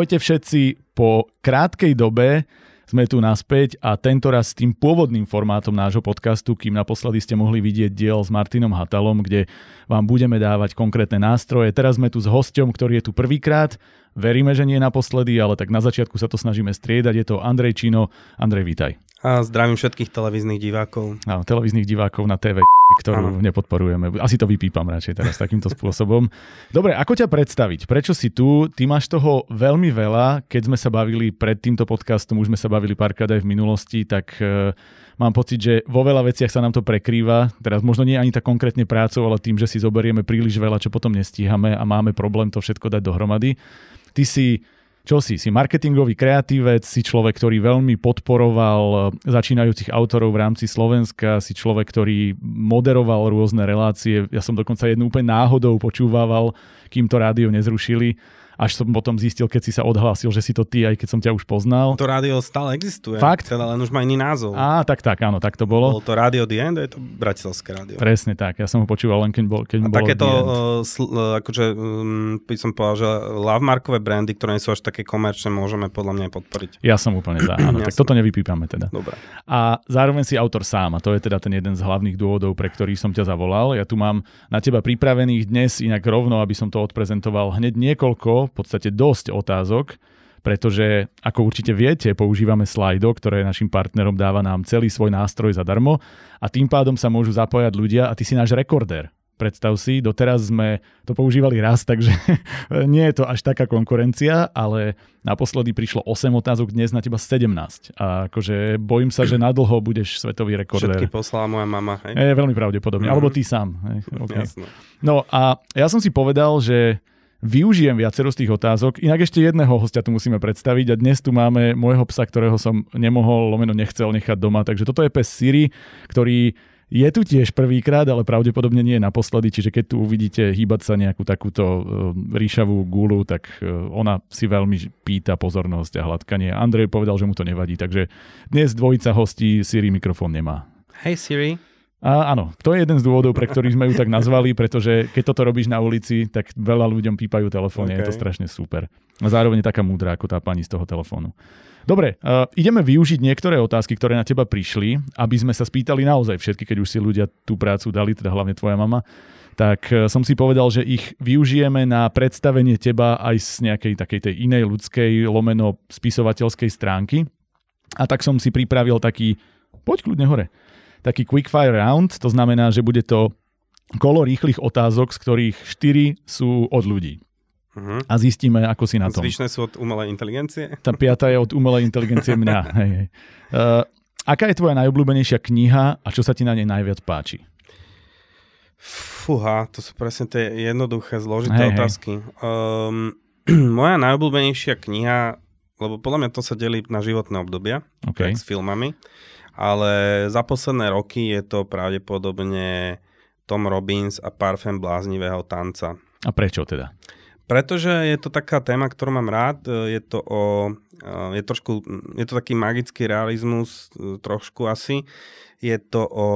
Ahojte všetci, po krátkej dobe sme tu naspäť a tento raz s tým pôvodným formátom nášho podcastu, kým naposledy ste mohli vidieť diel s Martinom Hatalom, kde vám budeme dávať konkrétne nástroje. Teraz sme tu s hosťom, ktorý je tu prvýkrát. Veríme, že nie naposledy, ale tak na začiatku sa to snažíme striedať. Je to Andrej Čino. Andrej, vítaj. A zdravím všetkých televíznych divákov. Áno, televíznych divákov na TV, ktorú ano. nepodporujeme. Asi to vypípam radšej teraz takýmto spôsobom. Dobre, ako ťa predstaviť? Prečo si tu? Ty máš toho veľmi veľa. Keď sme sa bavili pred týmto podcastom, už sme sa bavili párkrát aj v minulosti, tak uh, mám pocit, že vo veľa veciach sa nám to prekrýva. Teraz možno nie ani tak konkrétne prácou, ale tým, že si zoberieme príliš veľa, čo potom nestíhame a máme problém to všetko dať dohromady. Ty si čo si? Si marketingový kreatívec, si človek, ktorý veľmi podporoval začínajúcich autorov v rámci Slovenska, si človek, ktorý moderoval rôzne relácie. Ja som dokonca jednu úplne náhodou počúval, kým to rádio nezrušili až som potom zistil, keď si sa odhlásil, že si to ty, aj keď som ťa už poznal. To rádio stále existuje. Fakt? Teda len už má iný názov. Á, tak, tak, áno, tak to bolo. Bolo to Rádio The End, je to Bratislavské rádio. Presne tak, ja som ho počúval len keď, bol, keď a bolo takéto, uh, sl- uh, akože, um, by som povedal, že Lovemarkové brandy, ktoré nie sú až také komerčné, môžeme podľa mňa podporiť. Ja som úplne za, áno, tak toto nevypípame teda. Dobre. A zároveň si autor sám, a to je teda ten jeden z hlavných dôvodov, pre ktorý som ťa zavolal. Ja tu mám na teba pripravených dnes, inak rovno, aby som to odprezentoval, hneď niekoľko, v podstate dosť otázok, pretože ako určite viete, používame Slido, ktoré našim partnerom dáva nám celý svoj nástroj zadarmo a tým pádom sa môžu zapájať ľudia a ty si náš rekordér. Predstav si, doteraz sme to používali raz, takže nie je to až taká konkurencia, ale naposledy prišlo 8 otázok, dnes na teba 17. A akože bojím sa, že nadlho budeš svetový rekordér. Všetky poslala moja mama, hej? Je veľmi pravdepodobne, mm-hmm. alebo ty sám. Hej? Okay. No a ja som si povedal, že využijem viacero z tých otázok. Inak ešte jedného hostia tu musíme predstaviť a dnes tu máme môjho psa, ktorého som nemohol, lomeno nechcel nechať doma. Takže toto je pes Siri, ktorý je tu tiež prvýkrát, ale pravdepodobne nie je naposledy, čiže keď tu uvidíte hýbať sa nejakú takúto uh, ríšavú gulu, tak uh, ona si veľmi pýta pozornosť a hladkanie. Andrej povedal, že mu to nevadí, takže dnes dvojica hostí Siri mikrofón nemá. Hej Siri. A áno, to je jeden z dôvodov, pre ktorý sme ju tak nazvali, pretože keď toto robíš na ulici, tak veľa ľuďom pípajú telefóne, okay. je to strašne super. A zároveň je taká múdra ako tá pani z toho telefónu. Dobre, uh, ideme využiť niektoré otázky, ktoré na teba prišli, aby sme sa spýtali naozaj všetky, keď už si ľudia tú prácu dali, teda hlavne tvoja mama. Tak uh, som si povedal, že ich využijeme na predstavenie teba aj z nejakej takej tej inej ľudskej lomeno spisovateľskej stránky. A tak som si pripravil taký, poď kľudne hore, taký quickfire round, to znamená, že bude to kolo rýchlych otázok, z ktorých 4 sú od ľudí. Uh-huh. A zistíme, ako si na tom. Zvyšné sú od umelej inteligencie? Tá piata je od umelej inteligencie mňa. hej, hej. Uh, aká je tvoja najobľúbenejšia kniha a čo sa ti na nej najviac páči? Fúha, to sú presne tie jednoduché, zložité hej, otázky. Hej. Um, moja najobľúbenejšia kniha, lebo podľa mňa to sa delí na životné obdobia, okay. s filmami ale za posledné roky je to pravdepodobne Tom Robbins a Parfém bláznivého tanca. A prečo teda? Pretože je to taká téma, ktorú mám rád. Je to o... Je, trošku, je to taký magický realizmus, trošku asi. Je to o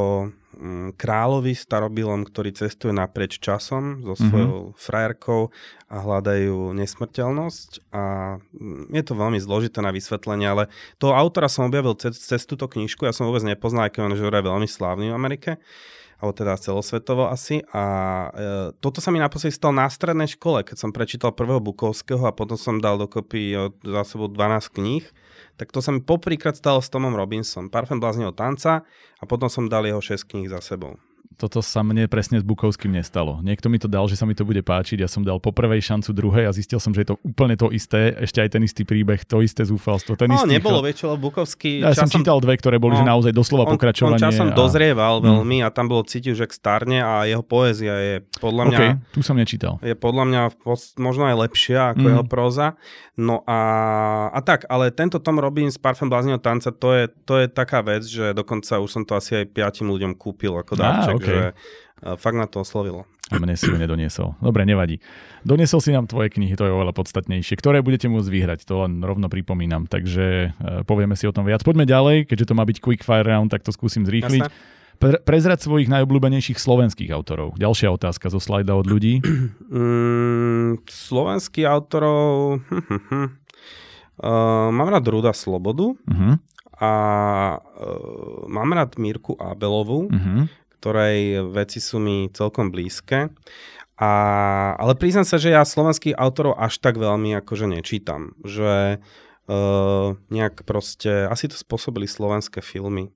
kráľovi starobilom, ktorý cestuje naprieč časom so mhm. svojou mm-hmm. frajerkou a hľadajú nesmrteľnosť a mm, je to veľmi zložité na vysvetlenie, ale toho autora som objavil cez, cez túto knižku, ja som vôbec nepoznal, aký on je veľmi slávny v Amerike alebo teda celosvetovo asi. A e, toto sa mi naposledy stalo na strednej škole, keď som prečítal prvého Bukovského a potom som dal dokopy za sebou 12 kníh tak to sa mi poprýkrát stalo s Tomom Robinson. Parfém blázneho tanca a potom som dal jeho 6 kníh za sebou toto sa mne presne s Bukovským nestalo. Niekto mi to dal, že sa mi to bude páčiť, ja som dal po prvej šancu druhej a zistil som, že je to úplne to isté, ešte aj ten istý príbeh, to isté zúfalstvo, ten no, istý... nebolo väčšie, Bukovský... Ja časom... som čítal dve, ktoré boli, no, že naozaj doslova on, pokračovanie. On časom a... dozrieval mm. veľmi a tam bolo cítiť, že starne a jeho poézia je podľa mňa... Okay, tu som nečítal. Je podľa mňa možno aj lepšia ako mm. jeho próza. No a, a tak, ale tento Tom Robbins, Parfum blázneho tanca, to je, to je taká vec, že dokonca už som to asi aj piatim ľuďom kúpil ako dárček, okay. Že fakt na to oslovilo. A mne si ju nedoniesol. Dobre, nevadí. Doniesol si nám tvoje knihy, to je oveľa podstatnejšie, ktoré budete môcť vyhrať, to len rovno pripomínam. Takže uh, povieme si o tom viac. Poďme ďalej, keďže to má byť quick fire round, tak to skúsim zrýchliť. Pre, prezrať svojich najobľúbenejších slovenských autorov. Ďalšia otázka zo slajda od ľudí. Mm, slovenských autorov... Uh, mám rád Ruda Slobodu Uh-huh. a uh, mám rád Mírku Abelovu, Uh-huh. Ktorej veci sú mi celkom blízke. A, ale priznám sa, že ja slovenských autorov až tak veľmi akože nečítam. Že uh, nejak proste, asi to spôsobili slovenské filmy.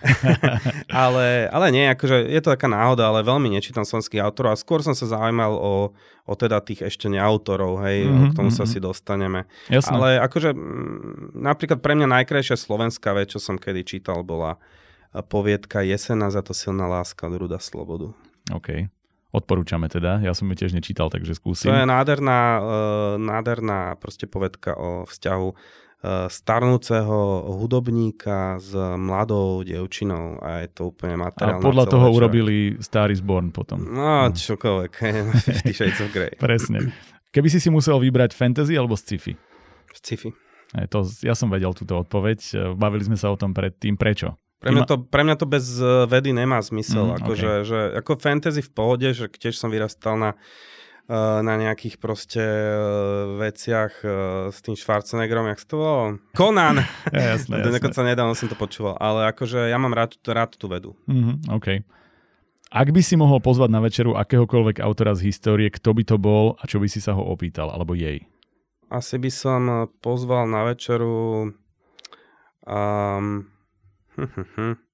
ale, ale nie, akože je to taká náhoda, ale veľmi nečítam slovenských autorov a skôr som sa zaujímal o, o teda tých ešte neautorov, hej, mm-hmm, k tomu sa si dostaneme. Jasné. Ale akože mm, napríklad pre mňa najkrajšia slovenská vec, čo som kedy čítal, bola eh, poviedka Jesena za to silná láska od Ruda Slobodu. OK. Odporúčame teda. Ja som ju tiež nečítal, takže skúsim. To je nádherná, uh, nádherná proste povedka o vzťahu uh, starnúceho hudobníka s mladou devčinou a je to úplne A materiál. na podľa toho večer. urobili Star is Born potom. No, čokoľvek. Fifty Shades of Grey. Presne. Keby si si musel vybrať fantasy alebo sci-fi? Sci-fi. E, To, ja som vedel túto odpoveď. E, Bavili sme sa o tom predtým. Prečo? Pre mňa, to, pre mňa to bez eh, vedy nemá zmysel. Mm, akože, okay. že, ako fantasy v pohode, že tiež som vyrastal na, eh, na nejakých proste eh, veciach s tým Schwarzeneggerom, jak to volalo? Conan! Ja, jasné, jasné. Dokonca nedávno som to počúval, ale akože ja mám rád, rád tú vedu. Mhm, OK. Ak by si mohol pozvať na večeru akéhokoľvek autora z histórie, kto by to bol a čo by si sa ho opýtal, alebo jej? Asi by som pozval na večeru um,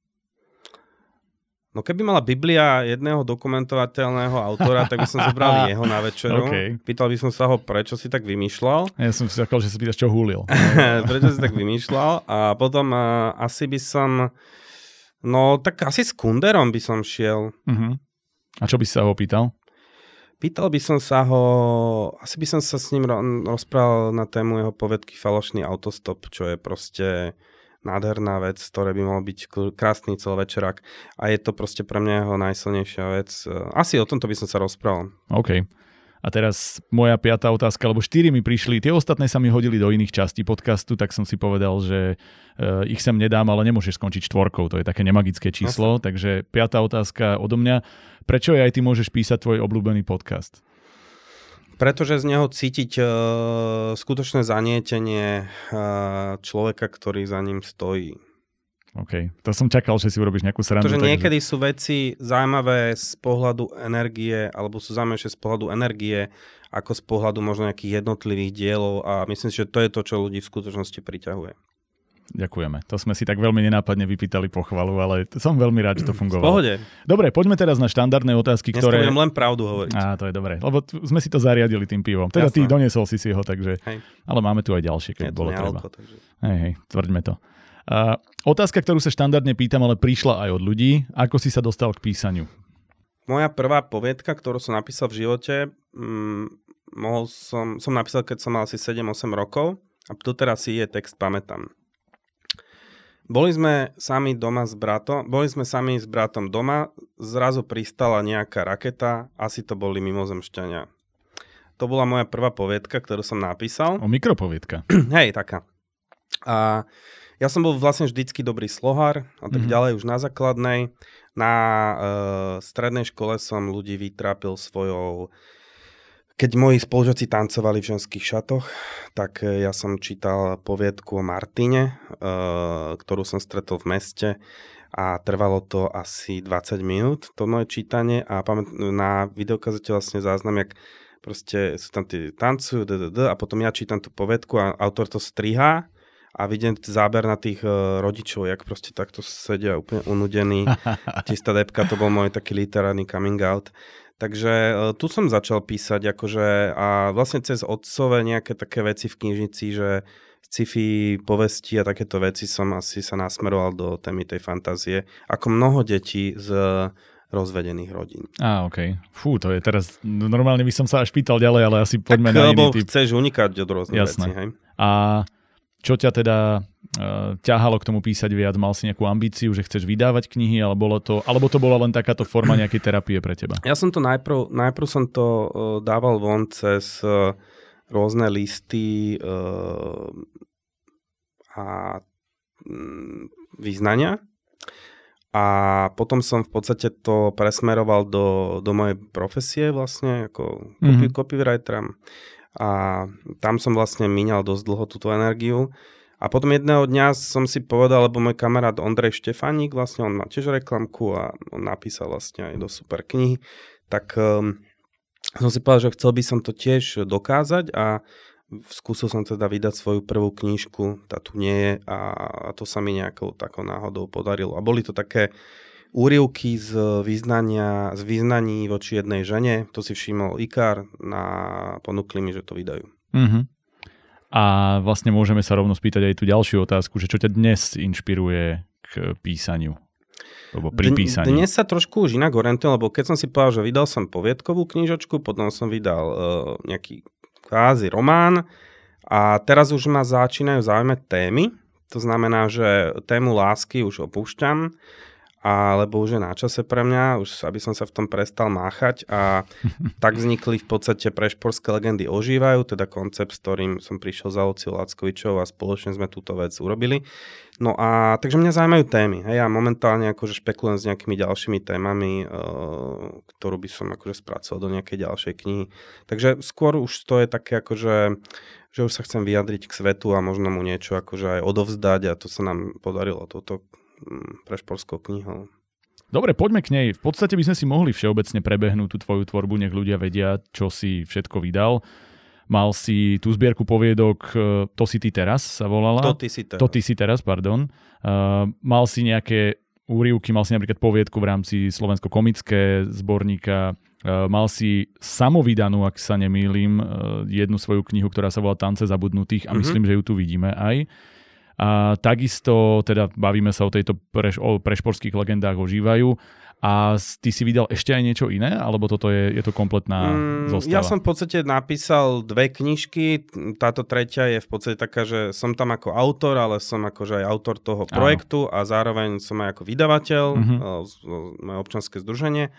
No keby mala Biblia jedného dokumentovateľného autora, tak by som zobral jeho na večeru. OK. Pýtal by som sa ho, prečo si tak vymýšľal. Ja som si čakal, že sa pýtaš, čo hulil. prečo si tak vymýšľal. A potom uh, asi by som... No tak asi s Kunderom by som šiel. Uh-huh. A čo by si sa ho opýtal? Pýtal by som sa ho, asi by som sa s ním ro- rozprával na tému jeho povedky Falošný autostop, čo je proste nádherná vec, z ktorej by mal byť krásny celovečerák a je to proste pre mňa jeho najsilnejšia vec. Asi o tomto by som sa rozprával. OK. A teraz moja piatá otázka, lebo štyri mi prišli, tie ostatné sa mi hodili do iných častí podcastu, tak som si povedal, že uh, ich sem nedám, ale nemôžeš skončiť štvorkou, to je také nemagické číslo, Jasne. takže piatá otázka odo mňa. Prečo aj ty môžeš písať tvoj obľúbený podcast? Pretože z neho cítiť uh, skutočné zanietenie uh, človeka, ktorý za ním stojí. OK, to som čakal, že si urobíš nejakú srandu. Pretože takže- niekedy sú veci zaujímavé z pohľadu energie, alebo sú zaujímavejšie z pohľadu energie, ako z pohľadu možno nejakých jednotlivých dielov a myslím si, že to je to, čo ľudí v skutočnosti priťahuje. Ďakujeme. To sme si tak veľmi nenápadne vypýtali pochvalu, ale som veľmi rád, že to V fungovalo. pohode. Dobre, poďme teraz na štandardné otázky, Dneska ktoré... budem len pravdu hovoriť. Á, to je dobré, lebo t- sme si to zariadili tým pivom. Teda ty Jasné. doniesol si si ho, takže... Hej. Ale máme tu aj ďalšie, keď Je bolo treba. nealko, takže... Hej, hej, tvrďme to. Uh, otázka, ktorú sa štandardne pýtam, ale prišla aj od ľudí. Ako si sa dostal k písaniu? Moja prvá poviedka, ktorú som napísal v živote, mm, mohol som, som napísal, keď som mal asi 7-8 rokov a doteraz si je text pamätám. Boli sme sami doma s bratom, boli sme sami s bratom doma, zrazu pristala nejaká raketa, asi to boli mimozemšťania. To bola moja prvá poviedka, ktorú som napísal. O mikropoviedka. Hej, taká. A ja som bol vlastne vždycky dobrý slohár a tak Mhm. mm-hmm. ďalej už na základnej. Na uh, strednej škole som ľudí vytrápil svojou... Keď moji spolužiaci tancovali v ženských šatoch, tak eh, ja som čítal poviedku o Martine, uh, ktorú som stretol v meste a trvalo to asi 20 minút, to moje čítanie. A na videokazete vlastne záznam, jak proste sú tam tie tancujú d, a potom ja čítam tú povedku a autor to strihá a vidím záber na tých uh, rodičov, jak proste takto sedia úplne unudení. Čistá depka, to bol môj taký literárny coming out. Takže uh, tu som začal písať akože a vlastne cez otcové nejaké také veci v knižnici, že sci-fi povesti a takéto veci som asi sa nasmeroval do témy tej fantázie, ako mnoho detí z rozvedených rodín. Á, OK. Fú, to je teraz... no, Normálne by som sa až pýtal ďalej, ale asi poďme tak, na iný lebo typ. chceš unikať od rôznych Jasné. vecí, hej? A čo ťa teda uh, ťahalo k tomu písať viac? Mal si nejakú ambíciu, že chceš vydávať knihy, alebo, bolo to, alebo to bola len takáto forma nejakej terapie pre teba? Ja som to najprv, najprv som to uh, dával von cez uh, rôzne listy uh, a mm, význania. A potom som v podstate to presmeroval do, do mojej profesie vlastne, ako copy, Mhm. copywritera. A tam som vlastne míňal dosť dlho túto energiu. A potom jedného dňa som si povedal, lebo môj kamarát Ondrej Štefaník, vlastne on má tiež reklamku a on napísal vlastne aj do super knihy, tak um, som si povedal, že chcel by som to tiež dokázať a skúsil som teda vydať svoju prvú knižku, tá tu nie je a, a to sa mi nejakou takou náhodou podarilo. A boli to také úrivky z význania, z význaní voči jednej žene, to si všimol Ikar, na, ponúkli mi, že to vydajú. Mm-hmm. A vlastne môžeme sa rovno spýtať aj tú ďalšiu otázku, že čo ťa dnes inšpiruje k písaniu? Lebo pri písaní. Dnes sa trošku už inak orientujem, lebo keď som si povedal, že vydal som poviedkovú knižočku, potom som vydal uh, nejaký kvázi román a teraz už ma začínajú zaujímať témy. To znamená, že tému lásky už opúšťam alebo už je na čase pre mňa, už aby som sa v tom prestal máchať a tak vznikli v podstate prešporské legendy ožívajú, teda koncept, s ktorým som prišiel za Luciu Lackovičov a spoločne sme túto vec urobili. No a takže mňa zaujímajú témy. Hej, ja momentálne akože špekulujem s nejakými ďalšími témami, uh, ktorú by som akože spracoval do nejakej ďalšej knihy. Takže skôr už to je také akože že už sa chcem vyjadriť k svetu a možno mu niečo akože aj odovzdať a to sa nám podarilo toto prešporskou knihou. Dobre, poďme k nej. V podstate by sme si mohli všeobecne prebehnúť tú tvoju tvorbu, nech ľudia vedia, čo si všetko vydal. Mal si tú zbierku poviedok e, To si ty teraz sa volala. To ty si teraz. To ty si teraz, pardon. Uh, mal si nejaké úrivky, mal si napríklad poviedku v rámci Slovensko-komické zborníka, uh, mal si samovydanú, ak sa nemýlim, uh, jednu svoju knihu, ktorá sa volá Tance zabudnutých a mm-hmm. myslím, že ju tu vidíme aj. A takisto, teda bavíme sa o tejto preš, o prešporských legendách ožívajú. A ty si videl ešte aj niečo iné? Alebo toto je, je to kompletná mm, zostava? Ja som v podstate napísal dve knižky. Táto tretia je v podstate taká, že som tam ako autor, ale som akože aj autor toho projektu Áno. a zároveň som aj ako vydavateľ, mm-hmm. moje občanské združenie.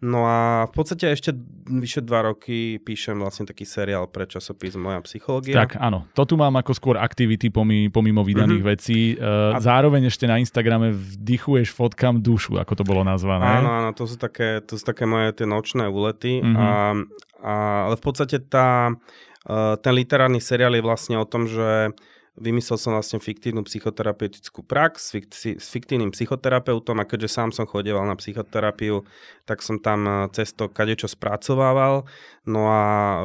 No a v podstate ešte vyše dva roky píšem vlastne taký seriál pre časopis Moja psychológia. Tak áno, to tu mám ako skôr aktivity pomimo, pomimo vydaných mm-hmm. vecí. E, a... Zároveň ešte na Instagrame vdychuješ fotkám dušu, ako to bolo nazvané. Áno, áno, to sú také, to sú také moje tie nočné úlety. Mm-hmm. A, a, ale v podstate tá, e, ten literárny seriál je vlastne o tom, že Vymyslel som vlastne fiktívnu psychoterapeutickú prax s fiktívnym psychoterapeutom a keďže sám som chodeval na psychoterapiu, tak som tam eh, cesto kadečo spracovával. No a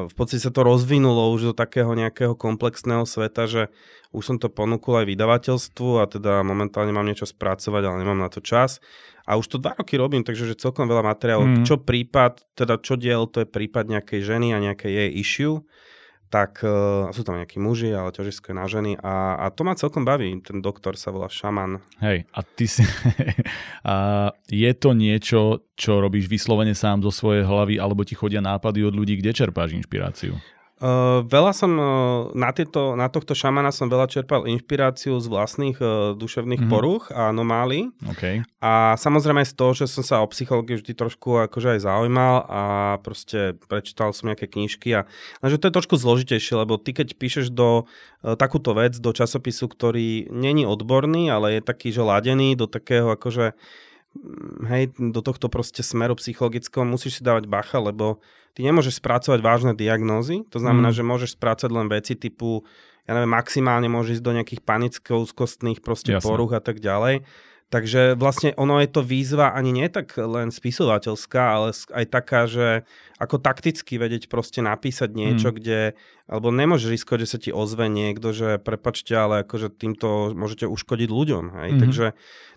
v podstate sa to rozvinulo už do takého nejakého komplexného sveta, že už som to ponúkol aj vydavateľstvu a teda momentálne mám niečo spracovať, ale nemám na to čas. A už to dva roky robím, takže že celkom veľa materiálov. Mm. Čo prípad, teda čo diel, to je prípad nejakej ženy a nejakej jej issue tak uh, sú tam nejakí muži, ale ťažisko je na ženy a, a to ma celkom baví. Ten doktor sa volá Šaman. Hej, a ty si... a je to niečo, čo robíš vyslovene sám zo svojej hlavy, alebo ti chodia nápady od ľudí, kde čerpáš inšpiráciu? Uh, veľa som uh, na, tieto, na tohto šamana som veľa čerpal inšpiráciu z vlastných uh, duševných mm-hmm. porúch a anomálií. Okay. A samozrejme aj z toho, že som sa o psychológii vždy trošku akože aj zaujímal a proste prečítal som nejaké knižky. A, lenže to je trošku zložitejšie, lebo ty keď píšeš do uh, takúto vec, do časopisu, ktorý není odborný, ale je taký, že ladený do takého akože hej, do tohto proste smeru psychologického musíš si dávať bacha, lebo ty nemôžeš spracovať vážne diagnózy, to znamená, mm. že môžeš spracovať len veci typu, ja neviem, maximálne môžeš ísť do nejakých panických, proste Jasne. poruch a tak ďalej. Takže vlastne ono je to výzva ani nie tak len spisovateľská, ale aj taká, že ako takticky vedieť proste napísať niečo, mm. kde, alebo nemôžeš riskovať, že sa ti ozve niekto, že prepačte, ale akože týmto môžete uškodiť ľuďom. Hej? Mm. Takže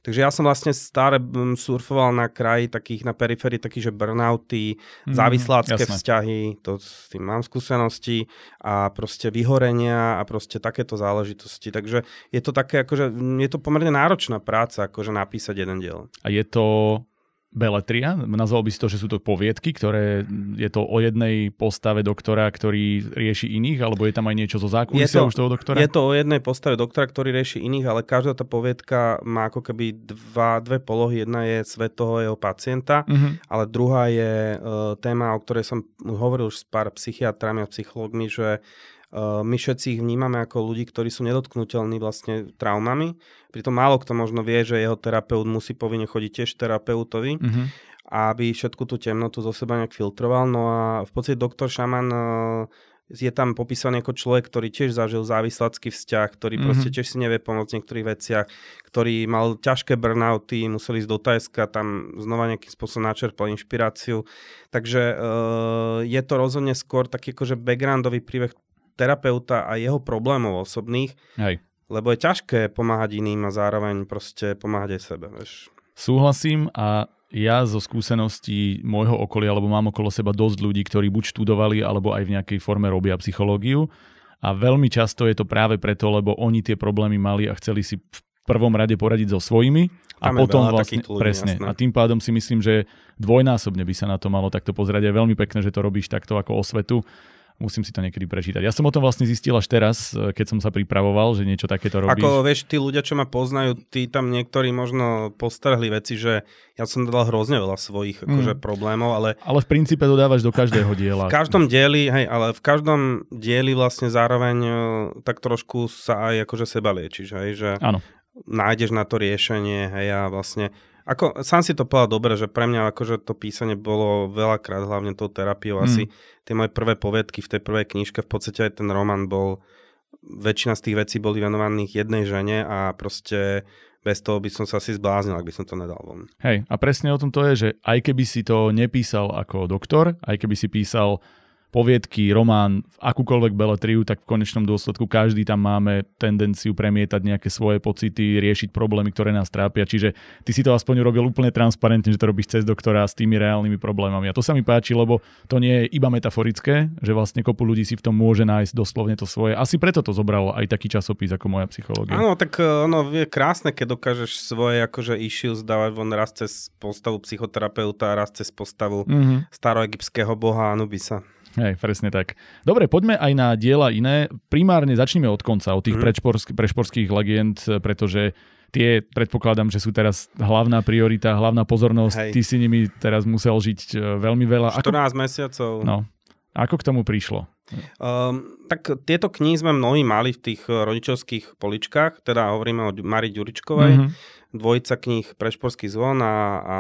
Takže ja som vlastne stále surfoval na kraji takých, na periférii takých, že burnouty, mm, závislácké jasné. vzťahy, to s tým mám skúsenosti a proste vyhorenia a proste takéto záležitosti. Takže je to také, akože je to pomerne náročná práca, akože napísať jeden diel. A je to beletria. Nazval by si to, že sú to poviedky, ktoré je to o jednej postave doktora, ktorý rieši iných, alebo je tam aj niečo zo zákulisia už toho doktora? Je to o jednej postave doktora, ktorý rieši iných, ale každá tá poviedka má ako keby dva, dve polohy. Jedna je svet toho jeho pacienta, mm-hmm. ale druhá je uh, téma, o ktorej som hovoril už s pár psychiatrami a psychológmi, že my všetci ich vnímame ako ľudí, ktorí sú nedotknutelní vlastne traumami Pritom málo kto možno vie, že jeho terapeut musí povinne chodiť tiež terapeutovi, mm-hmm. aby všetku tú temnotu zo seba nejak filtroval. No a v podstate doktor Šaman uh, je tam popísaný ako človek, ktorý tiež zažil závislacký vzťah, ktorý mm-hmm. proste tiež si nevie pomôcť v niektorých veciach, ktorý mal ťažké burnouty, museli ísť do Tajska, tam znova nejakým spôsobom načerpal inšpiráciu. Takže uh, je to rozhodne skôr taký akože backgroundový príbeh terapeuta a jeho problémov osobných. Hej. Lebo je ťažké pomáhať iným a zároveň proste pomáhať aj sebe. Vieš. Súhlasím a ja zo skúseností môjho okolia, alebo mám okolo seba dosť ľudí, ktorí buď študovali, alebo aj v nejakej forme robia psychológiu. A veľmi často je to práve preto, lebo oni tie problémy mali a chceli si v prvom rade poradiť so svojimi a Tam potom vlastne, ľudí, presne. Jasné. A tým pádom si myslím, že dvojnásobne by sa na to malo takto pozrieť. Je veľmi pekné, že to robíš takto ako osvetu musím si to niekedy prečítať. Ja som o tom vlastne zistil až teraz, e, keď som sa pripravoval, že niečo takéto robíš. Ako vieš, tí ľudia, čo ma poznajú, tí tam niektorí možno postrhli veci, že ja som dodal hrozne veľa svojich mm. akože, problémov, ale... Ale v princípe dodávaš do každého diela. V každom dieli, hej, ale v každom dieli vlastne zároveň e, tak trošku sa aj akože seba liečiš, hej, že Áno. nájdeš na to riešenie, hej, a vlastne ako, sám si to povedal dobre, že pre mňa akože to písanie bolo veľakrát, hlavne tou terapiou, mm. asi tie moje prvé povedky v tej prvej knižke, v podstate aj ten román bol, väčšina z tých vecí boli venovaných jednej žene a proste bez toho by som sa asi zbláznil, ak by som to nedal von. Hej, a presne o tom to je, že aj keby si to nepísal ako doktor, aj keby si písal poviedky, román, akúkoľvek beletriu, tak v konečnom dôsledku každý tam máme tendenciu premietať nejaké svoje pocity, riešiť problémy, ktoré nás trápia. Čiže ty si to aspoň urobil úplne transparentne, že to robíš cez doktora s tými reálnymi problémami. A to sa mi páči, lebo to nie je iba metaforické, že vlastne kopu ľudí si v tom môže nájsť doslovne to svoje. Asi preto to zobral aj taký časopis ako moja psychológia. Áno, tak e, ono je krásne, keď dokážeš svoje akože issues dávať von raz cez postavu psychoterapeuta a raz cez postavu mm-hmm. staroegyptského boha Anubisa. Hej, presne tak. Dobre, poďme aj na diela iné. Primárne začneme od konca, od tých mm. prešporských legend, pretože tie predpokladám, že sú teraz hlavná priorita, hlavná pozornosť. Hej. Ty si nimi teraz musel žiť e, veľmi veľa. 14 Ako... mesiacov. No. Ako k tomu prišlo? Um, tak tieto knihy sme mnohí mali v tých rodičovských poličkách, teda hovoríme o Mari Ďuričkovej, mm-hmm. dvojica kníh Prešporský zvon a, a,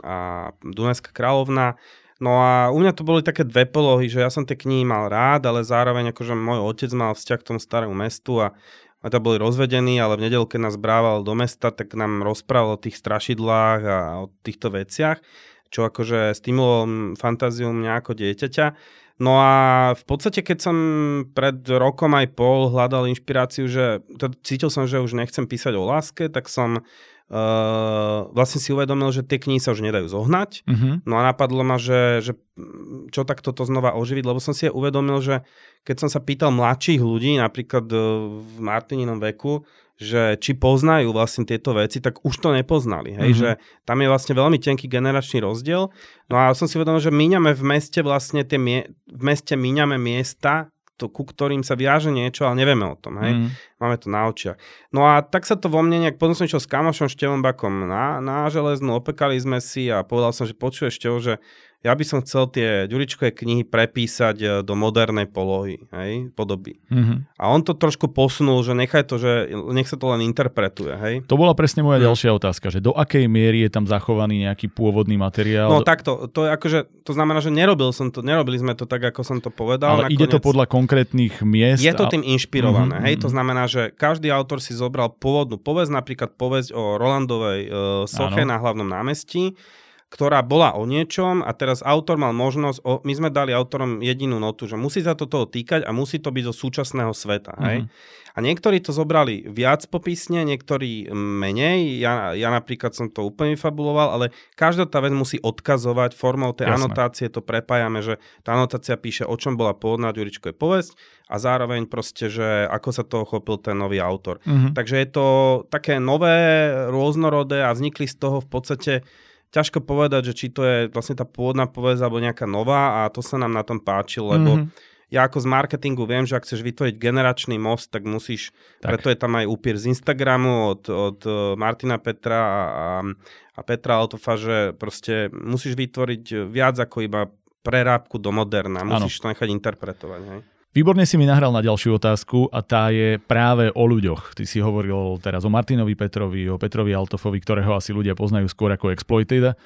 a Dunajská kráľovna. No a u mňa to boli také dve polohy, že ja som tie knihy mal rád, ale zároveň akože môj otec mal vzťah k tomu starému mestu a a to boli rozvedení, ale v nedel, keď nás brával do mesta, tak nám rozprával o tých strašidlách a o týchto veciach, čo akože stimulovalo fantáziu mňa ako dieťaťa. No a v podstate, keď som pred rokom aj pol hľadal inšpiráciu, že cítil som, že už nechcem písať o láske, tak som Uh, vlastne si uvedomil, že tie knihy sa už nedajú zohnať. Uh-huh. No a napadlo ma, že, že čo takto to znova oživiť, lebo som si uvedomil, že keď som sa pýtal mladších ľudí, napríklad e, v Martininom veku, že či poznajú vlastne tieto veci, tak už to nepoznali. Hej? Uh-huh. Že tam je vlastne veľmi tenký generačný rozdiel. No a som si uvedomil, že míňame v meste vlastne tie mie- v meste míňame miesta, to, ku ktorým sa viaže niečo, ale nevieme o tom, hej. Mm. Máme to na očiach. No a tak sa to vo mne nejak, potom som išiel s kamošom Števom Bakom na, na železnú, opekali sme si a povedal som, že počuješ Števo, že ja by som chcel tie Ďuričkové knihy prepísať e, do modernej polohy, hej, podoby. Mm-hmm. A on to trošku posunul, že nechaj to, že nech sa to len interpretuje, hej. To bola presne moja mm. ďalšia otázka, že do akej miery je tam zachovaný nejaký pôvodný materiál? No takto, to je akože, to znamená, že nerobil som to, nerobili sme to tak, ako som to povedal. Ale nakoniec. ide to podľa konkrétnych miest? Je to tým inšpirované, mm-hmm. hej, to znamená, že každý autor si zobral pôvodnú povesť, napríklad povesť o Rolandovej uh, soche ano. na hlavnom námestí, ktorá bola o niečom a teraz autor mal možnosť, o, my sme dali autorom jedinú notu, že musí sa to toho týkať a musí to byť zo súčasného sveta. Mm-hmm. Hej? Mhm. A niektorí to zobrali viac popisne, niektorí menej. Ja, ja napríklad som to úplne fabuloval, ale každá tá vec musí odkazovať formou tej Jasne. anotácie, to prepájame, že tá anotácia píše, o čom bola pôvodná Ďuričko je povesť a zároveň proste, že ako sa to chopil ten nový autor. Mm-hmm. Takže je to také nové, rôznorodé a vznikli z toho v podstate ťažko povedať, že či to je vlastne tá pôvodná povesť alebo nejaká nová a to sa nám na tom páči, lebo mm-hmm. ja ako z marketingu viem, že ak chceš vytvoriť generačný most, tak musíš, tak. preto je tam aj úpier z Instagramu od, od eh, Martina Petra a, a Petra Altofa, že proste musíš vytvoriť viac ako iba prerábku do moderna, musíš ano. to nechať interpretovať. Hej? Výborne si mi nahral na ďalšiu otázku a tá je práve o ľuďoch. Ty si hovoril teraz o Martinovi Petrovi, o Petrovi Altofovi, ktorého asi ľudia poznajú skôr ako Exploited.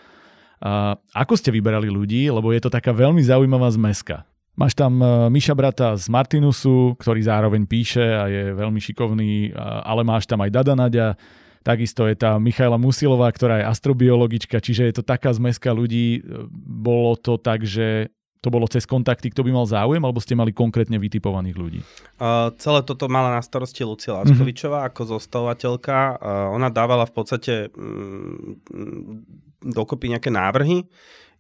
A ako ste vyberali ľudí, lebo je to taká veľmi zaujímavá zmeska. Máš tam e, Miša Brata z Martinusu, ktorý zároveň píše a je veľmi šikovný, ale máš tam aj Dada Nadia, Takisto je tá Michaela Musilová, ktorá je astrobiologička, čiže je to taká zmeska ľudí. Bolo to tak, že to bolo cez kontakty, kto by mal záujem, alebo ste mali konkrétne vytipovaných ľudí? Uh, celé toto mala na starosti Lucia Láskovičová mm-hmm. ako zostavovateľka. Uh, ona dávala v podstate um, dokopy nejaké návrhy.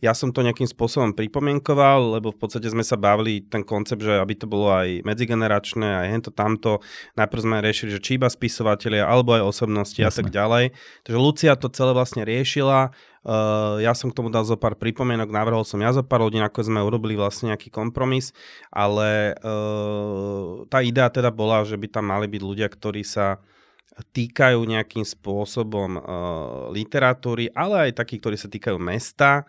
Ja som to nejakým spôsobom pripomienkoval, lebo v podstate sme sa bavili ten koncept, že aby to bolo aj medzigeneračné, aj hento tamto. Najprv sme riešili, že či iba spisovateľia, alebo aj osobnosti Jasne. a tak ďalej. Takže Lucia to celé vlastne riešila. Uh, ja som k tomu dal zo pár pripomienok, navrhol som ja zo pár ľudí, ako sme urobili vlastne nejaký kompromis, ale uh, tá idea teda bola, že by tam mali byť ľudia, ktorí sa týkajú nejakým spôsobom uh, literatúry, ale aj takí, ktorí sa týkajú mesta,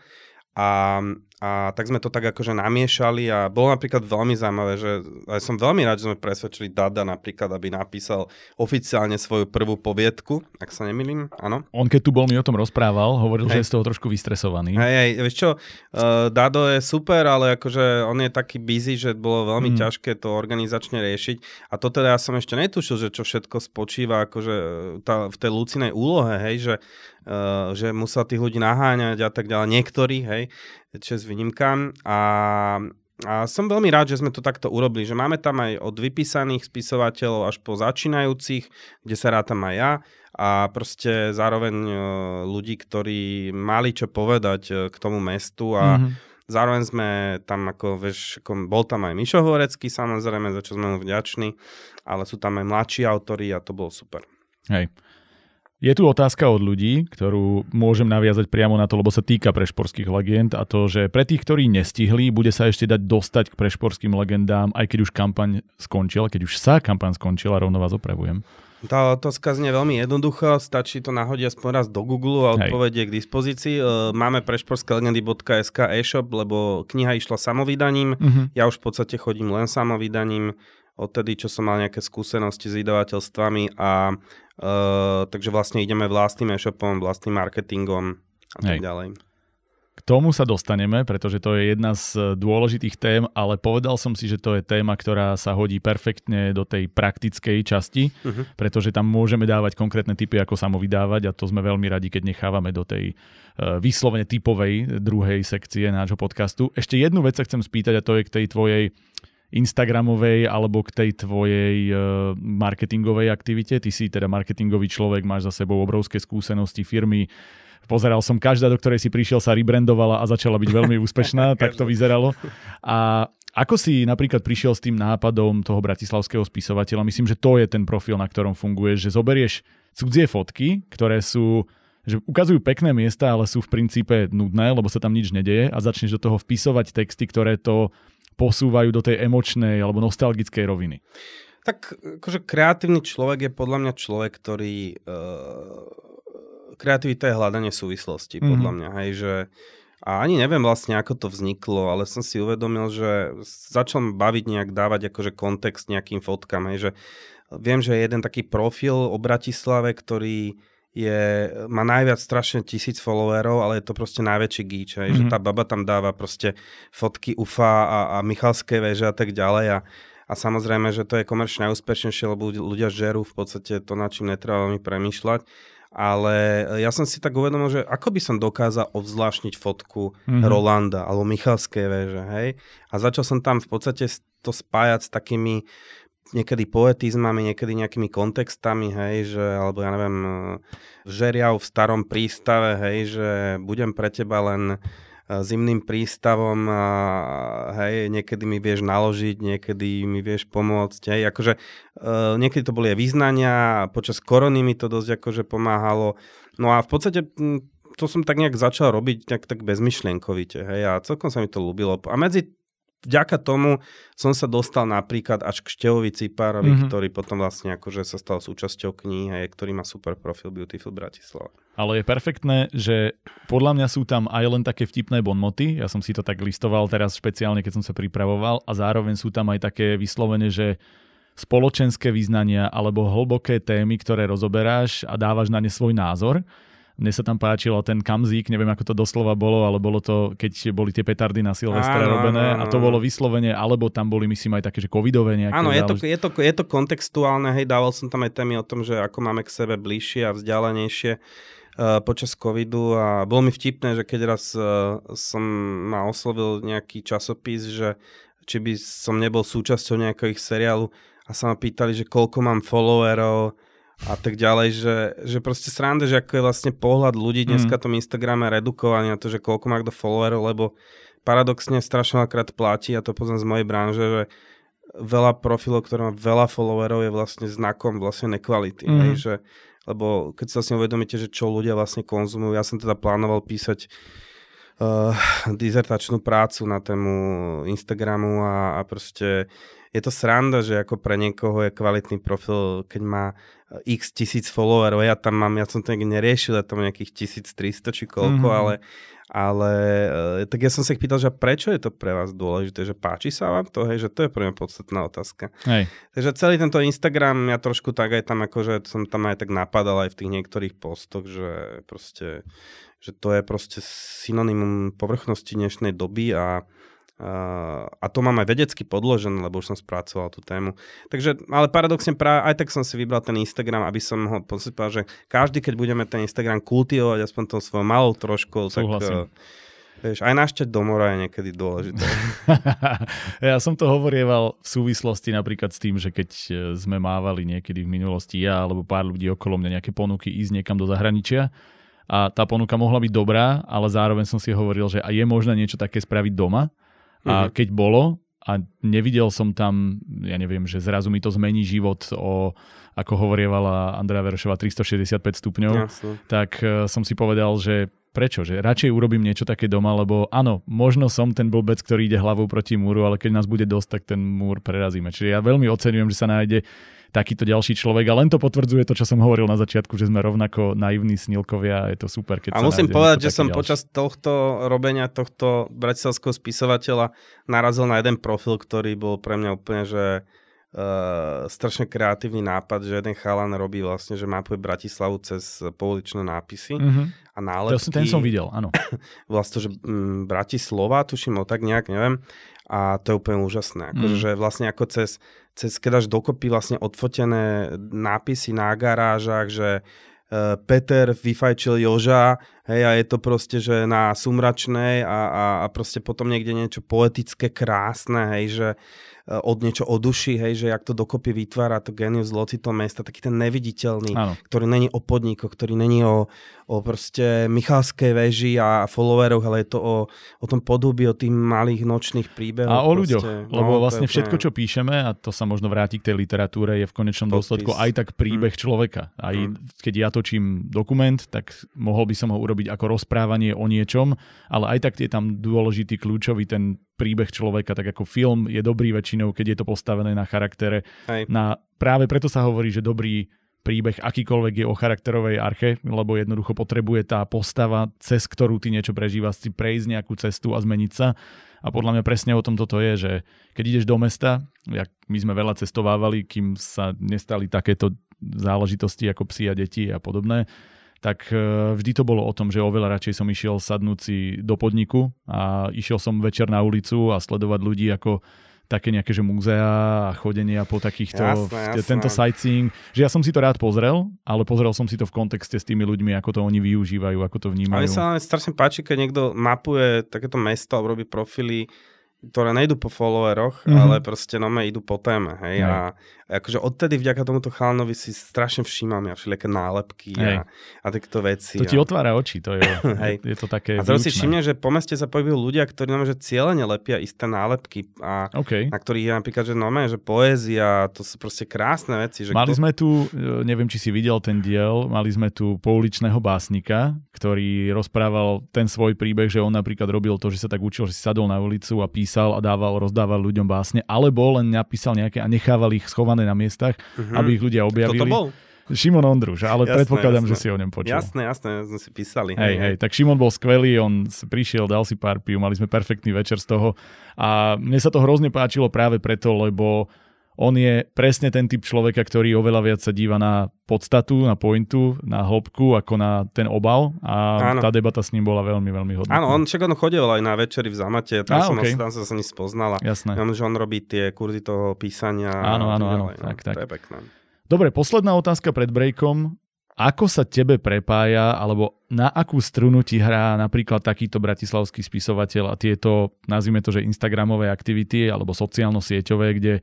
a, a tak sme to tak akože namiešali a bolo napríklad veľmi zaujímavé, že aj som veľmi rád, že sme presvedčili Dada napríklad, aby napísal oficiálne svoju prvú poviedku, ak sa nemýlim, áno. On keď tu bol mi o tom rozprával, hovoril, hej. že je z toho trošku vystresovaný. Hej, hej, vieš čo, uh, Dado je super, ale akože on je taký busy, že bolo veľmi mm. ťažké to organizačne riešiť a to teda ja som ešte netušil, že čo všetko spočíva akože tá, v tej Lucinej úlohe, hej, že uh, že musel tých ľudí naháňať a tak ďalej. Niektorí, hej, čes výnimkám. A, a som veľmi rád, že sme to takto urobili, že máme tam aj od vypísaných spisovateľov až po začínajúcich, kde sa rátam aj ja a proste zároveň uh, ľudí, ktorí mali čo povedať uh, k tomu mestu a mm-hmm. Zároveň sme tam, ako vieš, ako bol tam aj Mišo Horecký samozrejme, za čo sme mu vďační, ale sú tam aj mladší autori a to bolo super. Hej. Je tu otázka od ľudí, ktorú môžem naviazať priamo na to, lebo sa týka prešporských legend a to, že pre tých, ktorí nestihli, bude sa ešte dať dostať k prešporským legendám, aj keď už kampaň skončila, keď už sa kampaň skončila, rovno vás opravujem. Tá otázka znie veľmi jednoduchá, stačí to nahodiť aspoň raz do Google a odpovedie k dispozícii. E, máme prešporské legendy.sk e-shop, lebo kniha išla samovydaním, uh-huh. ja už v podstate chodím len samovydaním odtedy, čo som mal nejaké skúsenosti s vydavateľstvami a uh, takže vlastne ideme vlastným e-shopom, vlastným marketingom a tak Hej. ďalej. K tomu sa dostaneme, pretože to je jedna z dôležitých tém, ale povedal som si, že to je téma, ktorá sa hodí perfektne do tej praktickej časti, uh-huh. pretože tam môžeme dávať konkrétne typy, ako sa mu vydávať a to sme veľmi radi, keď nechávame do tej uh, vyslovene typovej druhej sekcie nášho podcastu. Ešte jednu vec sa chcem spýtať a to je k tej tvojej Instagramovej alebo k tej tvojej uh, marketingovej aktivite. Ty si teda marketingový človek, máš za sebou obrovské skúsenosti firmy. Pozeral som, každá, do ktorej si prišiel, sa rebrandovala a začala byť veľmi úspešná, tak to vyzeralo. A ako si napríklad prišiel s tým nápadom toho bratislavského spisovateľa? Myslím, že to je ten profil, na ktorom funguješ, že zoberieš cudzie fotky, ktoré sú že ukazujú pekné miesta, ale sú v princípe nudné, lebo sa tam nič nedeje a začneš do toho vpisovať texty, ktoré to posúvajú do tej emočnej alebo nostalgickej roviny. Tak akože kreatívny človek je podľa mňa človek, ktorý... Uh, kreativita je hľadanie súvislosti, mm-hmm. podľa mňa, hej, že a ani neviem vlastne, ako to vzniklo, ale som si uvedomil, že začal baviť nejak dávať akože kontext nejakým fotkám, hej, že viem, že je jeden taký profil o Bratislave, ktorý je, má najviac strašne tisíc followerov, ale je to proste najväčší gíč, mm-hmm. že mhm. tá baba tam dáva proste fotky UFA a, a Michalské veže a tak ďalej a, a samozrejme, že to je komerčne najúspešnejšie, lebo ľudia žerú v podstate to, na čím netreba veľmi premýšľať. Ale ja som si tak uvedomil, že ako by som dokázal obzvláštniť fotku mm-hmm. Rolanda alebo Michalské veže, hej? A začal som tam v podstate to spájať s takými niekedy poetizmami, niekedy nejakými kontextami, hej, že, alebo ja neviem, e, žeriav v starom prístave, hej, že budem pre teba len e, zimným prístavom a hej, niekedy mi vieš naložiť, niekedy mi vieš pomôcť, hej, akože uh, niekedy to boli aj význania počas korony mi to dosť akože pomáhalo. No a v podstate to som tak nejak začal robiť nejak tak bezmyšlienkovite, hej, a celkom sa mi to ľúbilo. A medzi vďaka tomu som sa dostal napríklad až k Števovi Cipárovi, mm-hmm. ktorý potom vlastne akože sa stal súčasťou knihy, ktorý má super profil Beautiful Bratislava. Ale je perfektné, že podľa mňa sú tam aj len také vtipné bonmoty, ja som si to tak listoval teraz špeciálne, keď som sa pripravoval a zároveň sú tam aj také vyslovene, že spoločenské význania alebo hlboké témy, ktoré rozoberáš a dávaš na ne svoj názor Mne sa tam páčilo ten kamzík, neviem ako to doslova bolo, ale bolo to, keď boli tie petardy na Silvestra áno, robené áno, áno. a to bolo vyslovene, alebo tam boli myslím aj také, že covidové nejaké Áno, je to, je, to, je to kontextuálne, hej, dával som tam aj témy o tom, že ako máme k sebe bližšie a vzdialenejšie uh, počas covidu a bolo mi vtipné, že keď raz uh, som ma oslovil nejaký časopis, že či by som nebol súčasťou nejakého ich seriálu a sa ma pýtali, že koľko mám followerov, a tak ďalej, že, že proste sranda, že ako je vlastne pohľad ľudí dneska mm. tom Instagrame redukovaný na to, že koľko má kto followerov, lebo paradoxne strašne krát platí, a to poznám z mojej branže, že veľa profilov, ktoré má veľa followerov, je vlastne znakom vlastne nekvality. Mm. Hej, že, lebo keď sa vlastne uvedomíte, že čo ľudia vlastne konzumujú, ja som teda plánoval písať uh, dizertačnú prácu na tému Instagramu a, a proste je to sranda, že ako pre niekoho je kvalitný profil, keď má x tisíc followerov, ja tam mám, ja som to neriešil, ja tam nejakých 1300 či koľko, mm-hmm. ale, ale e, tak ja som sa ich pýtal, že prečo je to pre vás dôležité, že páči sa vám to, hej, že to je pre mňa podstatná otázka. Hej. Takže celý tento Instagram, ja trošku tak aj tam akože som tam aj tak napadal aj v tých niektorých postoch, že proste, že to je proste synonymum povrchnosti dnešnej doby a a to mám aj vedecky podložené, lebo už som spracoval tú tému. Takže, ale paradoxne práve aj tak som si vybral ten Instagram, aby som ho posypal, že každý, keď budeme ten Instagram kultivovať aspoň tou svojou malou trošku, tak uh, vieš, aj našťať do mora je niekedy dôležité. ja som to hovorieval v súvislosti napríklad s tým, že keď e, sme mávali niekedy v minulosti ja alebo pár ľudí okolo mňa nejaké ponuky ísť niekam do zahraničia, a tá ponuka mohla byť dobrá, ale zároveň som si hovoril, že a je možné niečo také spraviť doma, a mhm. keď bolo a nevidel som tam, ja neviem, že zrazu mi to zmení život o, ako hovorievala Andrea Veršová, 365 stupňov, Jasne. tak uh, som si povedal, že prečo, že radšej urobím niečo také doma, lebo áno, možno som ten blbec, ktorý ide hlavou proti múru, ale keď nás bude dosť, tak ten múr prerazíme. Čiže ja veľmi oceňujem, že sa nájde takýto ďalší človek. A len to potvrdzuje to, čo som hovoril na začiatku, že sme rovnako naivní snilkovia a je to super. Keď a musím povedať, že som ďalší. počas tohto robenia tohto bratislavského spisovateľa narazil na jeden profil, ktorý bol pre mňa úplne, že Uh, strašne kreatívny nápad, že jeden chalan robí vlastne, že mapuje Bratislavu cez pouličné nápisy mm-hmm. a nálepky. Ten som videl, áno. vlastne, že mm, Bratislava, tuším, o tak nejak, neviem. A to je úplne úžasné. Akože, mm. že vlastne ako cez, cez keď až dokopy vlastne odfotené nápisy na garážach, že uh, Peter vyfajčil Joža, hej, a je to proste, že na sumračnej a, a, a proste potom niekde niečo poetické, krásne, hej, že od niečo o duši, hej, že jak to dokopy vytvára to genius loci to mesta, taký ten neviditeľný, ano. ktorý není o podnikoch, ktorý není o, o proste Michalskej veži a followeroch, ale je to o, o tom podhubí, o tých malých nočných príbehoch. A o ľuďoch, proste, lebo no, vlastne všetko, čo píšeme, a to sa možno vráti k tej literatúre, je v konečnom Podpis. dôsledku aj tak príbeh hmm. človeka. Aj hmm. keď ja točím dokument, tak mohol by som ho urobiť ako rozprávanie o niečom, ale aj tak je tam dôležitý kľúčový ten príbeh človeka, tak ako film je dobrý väčšinou, keď je to postavené na charaktere. Hej. Na, práve preto sa hovorí, že dobrý príbeh akýkoľvek je o charakterovej arche, lebo jednoducho potrebuje tá postava, cez ktorú ty niečo prežívaš, si prejsť nejakú cestu a zmeniť sa. A podľa mňa presne o tom toto je, že keď ideš do mesta, jak my sme veľa cestovávali, kým sa nestali takéto záležitosti ako psi a deti a podobné, tak e, vždy to bolo o tom, že oveľa radšej som išiel sadnúť si do podniku a išiel som večer na ulicu a sledovať ľudí ako také nejaké že múzea a chodenia po takýchto, jasné, jasné. tento sightseeing, že ja som si to rád pozrel, ale pozrel som si to v kontexte s tými ľuďmi, ako to oni využívajú, ako to vnímajú. Ale sa strašne páči, keď niekto mapuje takéto mesto a robí profily ktoré nejdu po followeroch, mm-hmm. ale proste no idú po téme, hej, a akože odtedy vďaka tomuto chalanovi si strašne všímam ja všelijaké nálepky a, a takéto veci. To a... ti otvára oči, to je, hej. je to také A teraz si všimne, že po meste sa pohybujú ľudia, ktorí nám, že cieľene lepia isté nálepky a okay. na ktorých je napríklad, že no že poézia, to sú proste krásne veci. Že mali kto... sme tu, e, neviem, či si videl ten diel, mali sme tu pouličného básnika, ktorý rozprával ten svoj príbeh, že on napríklad robil to, že sa tak učil, že si sadol na ulicu a písal písal a dával, rozdával ľuďom básne, alebo len napísal nejaké a nechával ich schované na miestach, uh-huh. aby ich ľudia objavili. Kto to bol? Šimon Ondruž, ale jasné, predpokladám, jasné. že si o ňom počul. Jasné, jasné, sme si písali. Hej, hej, tak Šimon bol skvelý, on prišiel, dal si pár piv, mali sme perfektný večer z toho a mne sa to hrozne páčilo práve preto, lebo on je presne ten typ človeka, ktorý oveľa viac sa díva na podstatu, na pointu, na hĺbku, ako na ten obal a Áno. tá debata s ním bola veľmi, veľmi hodná. Áno, on však on chodil aj na večeri v Zamate, tam, som, okay. tam sa s spoznala. Jasné. Ja, že on robí tie kurzy toho písania. Áno, áno, áno. No, tak, tak. To je pekné. Dobre, posledná otázka pred breakom. Ako sa tebe prepája, alebo na akú strunu ti hrá napríklad takýto bratislavský spisovateľ a tieto, nazvime to, že Instagramové aktivity alebo sociálno-sieťové, kde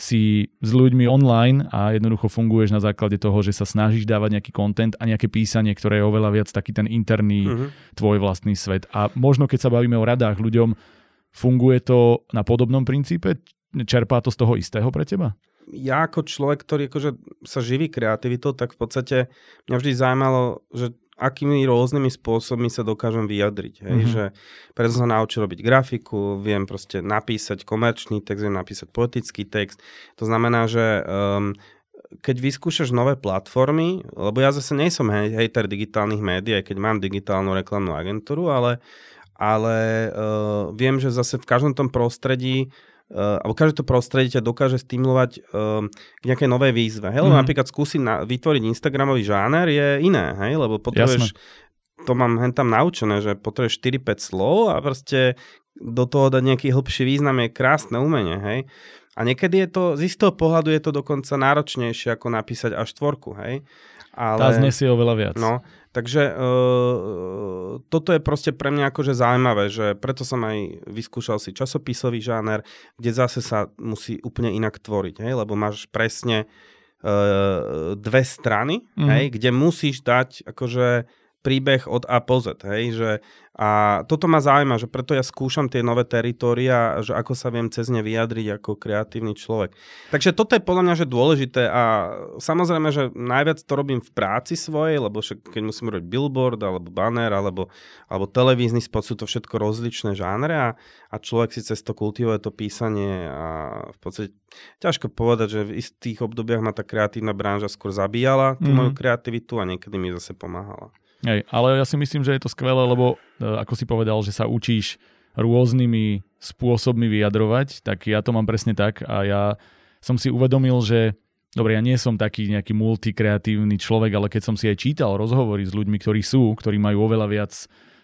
si s ľuďmi online a jednoducho funguješ na základe toho, že sa snažíš dávať nejaký content a nejaké písanie, ktoré je oveľa viac taký ten interný uh-huh. tvoj vlastný svet. A možno keď sa bavíme o radách ľuďom, funguje to na podobnom princípe? Čerpá to z toho istého pre teba? Ja ako človek, ktorý akože sa živí kreativitou, tak v podstate mňa vždy zaujímalo, že akými rôznymi spôsobmi sa dokážem vyjadriť. Hej? Mm-hmm. Že preto som sa naučil robiť grafiku, viem proste napísať komerčný text, viem napísať poetický text. To znamená, že um, keď vyskúšaš nové platformy, lebo ja zase nejsom hej, hejter digitálnych médií, aj keď mám digitálnu reklamnú agentúru, ale, ale uh, viem, že zase v každom tom prostredí Uh, alebo každé to prostredie ťa dokáže stimulovať uh, k nejakej novej výzve. Hej? Lebo mm. napríklad skúsiť na, vytvoriť Instagramový žáner je iné, hej? lebo potrebuješ, Jasne. to mám hen tam naučené, že potrebuješ 4-5 slov a proste do toho dať nejaký hĺbší význam je krásne umenie. Hej? A niekedy je to, z istého pohľadu je to dokonca náročnejšie ako napísať až tvorku. Hej? Ale, tá znesie oveľa viac. No, Takže uh, toto je proste pre mňa akože zaujímavé, že preto som aj vyskúšal si časopisový žáner, kde zase sa musí úplne inak tvoriť, hej? lebo máš presne uh, dve strany, mm. hej? kde musíš dať akože príbeh od A po Z, hej, že a toto ma zaujíma, že preto ja skúšam tie nové teritoria, že ako sa viem cez ne vyjadriť ako kreatívny človek. Takže toto je podľa mňa že dôležité a samozrejme, že najviac to robím v práci svojej, lebo však keď musím robiť billboard alebo banner alebo, alebo televízny spot, sú to všetko rozličné žánre a, a človek si cez to kultivuje to písanie a v podstate ťažko povedať, že v istých obdobiach ma tá kreatívna branža skôr zabíjala tú mm. moju kreativitu a niekedy mi zase pomáhala. Hej, ale ja si myslím, že je to skvelé, lebo e, ako si povedal, že sa učíš rôznymi spôsobmi vyjadrovať, tak ja to mám presne tak a ja som si uvedomil, že dobre, ja nie som taký nejaký multikreatívny človek, ale keď som si aj čítal rozhovory s ľuďmi, ktorí sú, ktorí majú oveľa viac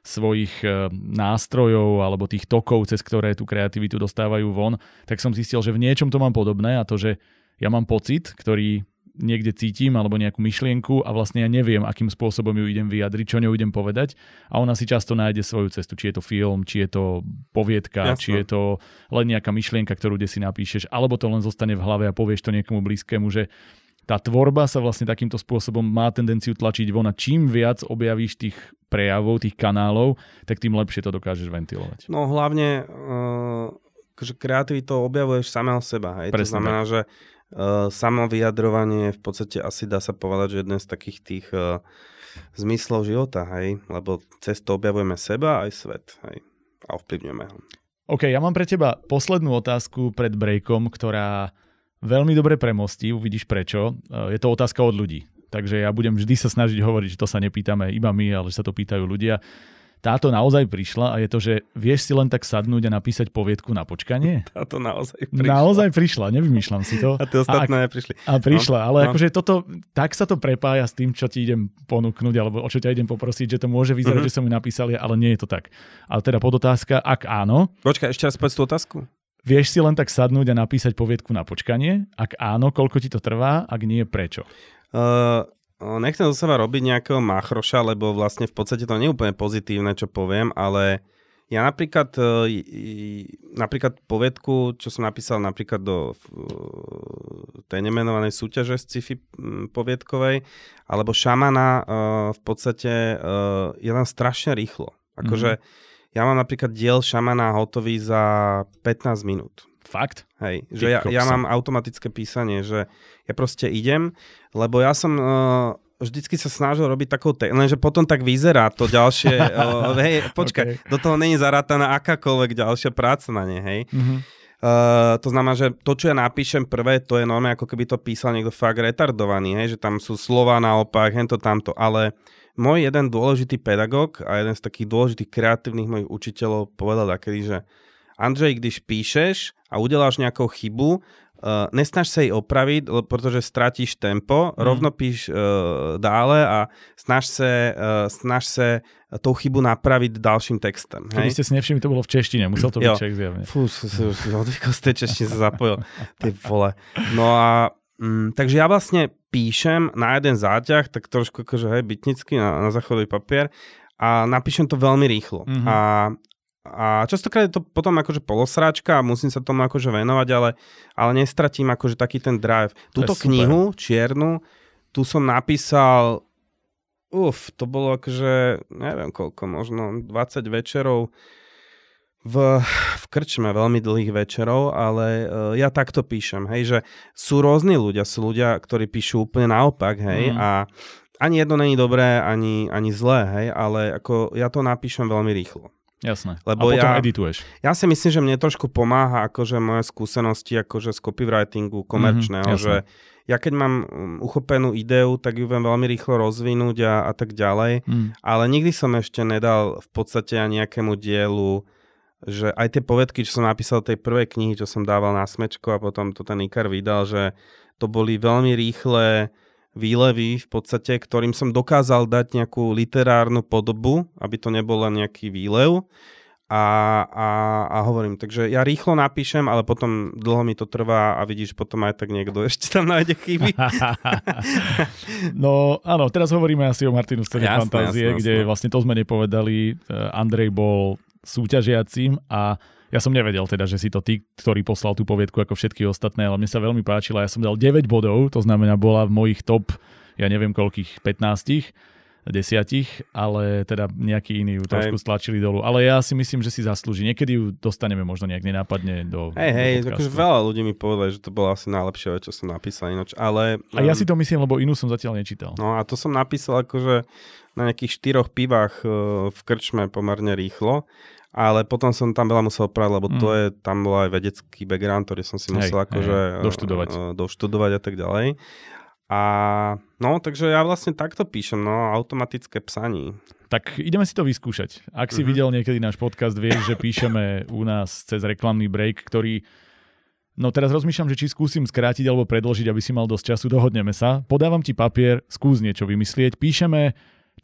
svojich e, nástrojov alebo tých tokov, cez ktoré tú kreativitu dostávajú von, tak som zistil, že v niečom to mám podobné a to, že ja mám pocit, ktorý niekde cítim alebo nejakú myšlienku a vlastne ja neviem, akým spôsobom ju idem vyjadriť, čo ňou idem povedať a ona si často nájde svoju cestu, či je to film, či je to poviedka, Jasne. či je to len nejaká myšlienka, ktorú kde si napíšeš, alebo to len zostane v hlave a povieš to niekomu blízkému, že tá tvorba sa vlastne takýmto spôsobom má tendenciu tlačiť von a čím viac objavíš tých prejavov, tých kanálov, tak tým lepšie to dokážeš ventilovať. No hlavne uh, že kreativitu objavuješ samého seba. Hej? Presne to znamená, tak. že samo vyjadrovanie v podstate asi dá sa povedať, že jeden z takých tých uh, zmyslov života, hej, lebo cez to objavujeme seba aj svet, hej, a ovplyvňujeme ho. OK, ja mám pre teba poslednú otázku pred breakom, ktorá veľmi dobre premostí, uvidíš prečo. Uh, je to otázka od ľudí. Takže ja budem vždy sa snažiť hovoriť, že to sa nepýtame iba my, ale že sa to pýtajú ľudia táto naozaj prišla a je to, že vieš si len tak sadnúť a napísať poviedku na počkanie? Táto naozaj prišla. Naozaj prišla, nevymýšľam si to. A tie ostatné a, prišli. A prišla, no, ale no. akože toto, tak sa to prepája s tým, čo ti idem ponúknuť, alebo o čo ťa idem poprosiť, že to môže vyzerať, uh-huh. že som mi napísali, ale nie je to tak. Ale teda podotázka, ak áno. Počkaj, ešte raz povedz tú otázku. Vieš si len tak sadnúť a napísať poviedku na počkanie? Ak áno, koľko ti to trvá? Ak nie, prečo? Uh, nechcem zo seba robiť nejakého machroša, lebo vlastne v podstate to nie je úplne pozitívne, čo poviem, ale ja napríklad, e, napríklad povedku, čo som napísal napríklad do tej nemenovanej súťaže sci-fi poviedkovej, alebo šamana e, v podstate e, je tam strašne rýchlo. Akože mm-hmm. ja mám napríklad diel šamana hotový za 15 minút. Fakt? Hej, že ja, ja mám automatické písanie, že ja proste idem, lebo ja som uh, vždycky sa snažil robiť takou, te- lenže potom tak vyzerá to ďalšie, uh, hej, počkaj, okay. do toho není zarátaná akákoľvek ďalšia práca na ne, hej. Mm-hmm. Uh, to znamená, že to, čo ja napíšem prvé, to je normálne, ako keby to písal niekto fakt retardovaný, hej, že tam sú slova naopak, hento tamto, ale môj jeden dôležitý pedagóg a jeden z takých dôležitých kreatívnych mojich učiteľov povedal takedy, že Andrej, když píšeš a udeláš nejakou chybu, uh, nesnaž sa jej opraviť, pretože stratíš tempo, mm. rovno píš uh, dále a snaž sa, uh, snaž sa tou chybu napraviť ďalším textem. Keby ste si nevšimli, to bolo v češtine, musel to byť Čech zjavne. Fú, odvykol z tej češtine sa zapojil. Ty vole. No a mm, takže ja vlastne píšem na jeden záťah, tak trošku akože hej, bytnicky na, na záchodový papier a napíšem to veľmi rýchlo. Mm-hmm. A a častokrát je to potom akože polosračka a musím sa tomu akože venovať, ale, ale nestratím akože taký ten drive. Túto knihu, čiernu, tu som napísal, uf, to bolo akože, neviem koľko, možno 20 večerov v, v krčme, veľmi dlhých večerov, ale uh, ja takto píšem, hej, že sú rôzni ľudia, sú ľudia, ktorí píšu úplne naopak, hej, mm. a ani jedno není dobré, ani, ani zlé, hej, ale ako ja to napíšem veľmi rýchlo. Jasné. Lebo a potom ja, edituješ. Ja si myslím, že mne trošku pomáha akože moje skúsenosti akože z copywritingu komerčného, mm-hmm, že ja keď mám um, uchopenú ideu, tak ju viem veľmi rýchlo rozvinúť a, a tak ďalej, mm. ale nikdy som ešte nedal v podstate ani nejakému dielu, že aj tie povedky, čo som napísal tej prvej knihy, čo som dával na smečko a potom to ten Ikar vydal, že to boli veľmi rýchle výlevy v podstate, ktorým som dokázal dať nejakú literárnu podobu, aby to nebol len nejaký výlev. A, a, a hovorím, takže ja rýchlo napíšem, ale potom dlho mi to trvá a vidíš, potom aj tak niekto ešte tam nájde chyby. no áno, teraz hovoríme asi o Martinu Scéne Fantázie, jasné, kde vlastne to sme nepovedali. Eh, Andrej bol súťažiacím a ja som nevedel teda, že si to ty, ktorý poslal tú poviedku ako všetky ostatné, ale mne sa veľmi páčila. Ja som dal 9 bodov, to znamená bola v mojich top, ja neviem koľkých, 15 desiatich, ale teda nejaký iný ju trošku hej. stlačili dolu. Ale ja si myslím, že si zaslúži. Niekedy ju dostaneme možno nejak nenápadne do Hej, hej, akože veľa ľudí mi povedali, že to bola asi najlepšia vec, čo som napísal ináč, ale... A ja si to myslím, lebo inú som zatiaľ nečítal. No a to som napísal akože na nejakých štyroch pivách eh, v krčme pomerne rýchlo ale potom som tam veľa musel opravať, lebo mm. to je, tam bol aj vedecký background, ktorý som si musel hej, akože hej, doštudovať. Uh, doštudovať a tak ďalej. A no, takže ja vlastne takto píšem, no, automatické psaní. Tak ideme si to vyskúšať. Ak si mm-hmm. videl niekedy náš podcast, vieš, že píšeme u nás cez reklamný break, ktorý No teraz rozmýšľam, že či skúsim skrátiť alebo predložiť, aby si mal dosť času, dohodneme sa. Podávam ti papier, skús niečo vymyslieť. Píšeme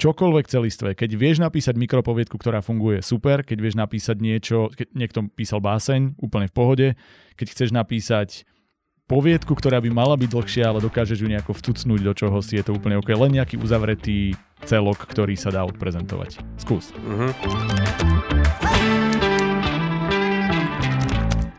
čokoľvek celistvé. Keď vieš napísať mikropoviedku, ktorá funguje, super. Keď vieš napísať niečo, keď niekto písal báseň, úplne v pohode. Keď chceš napísať poviedku, ktorá by mala byť dlhšia, ale dokážeš ju nejako vcucnúť do čoho si, je to úplne OK. Len nejaký uzavretý celok, ktorý sa dá odprezentovať. Skús. Uh-huh.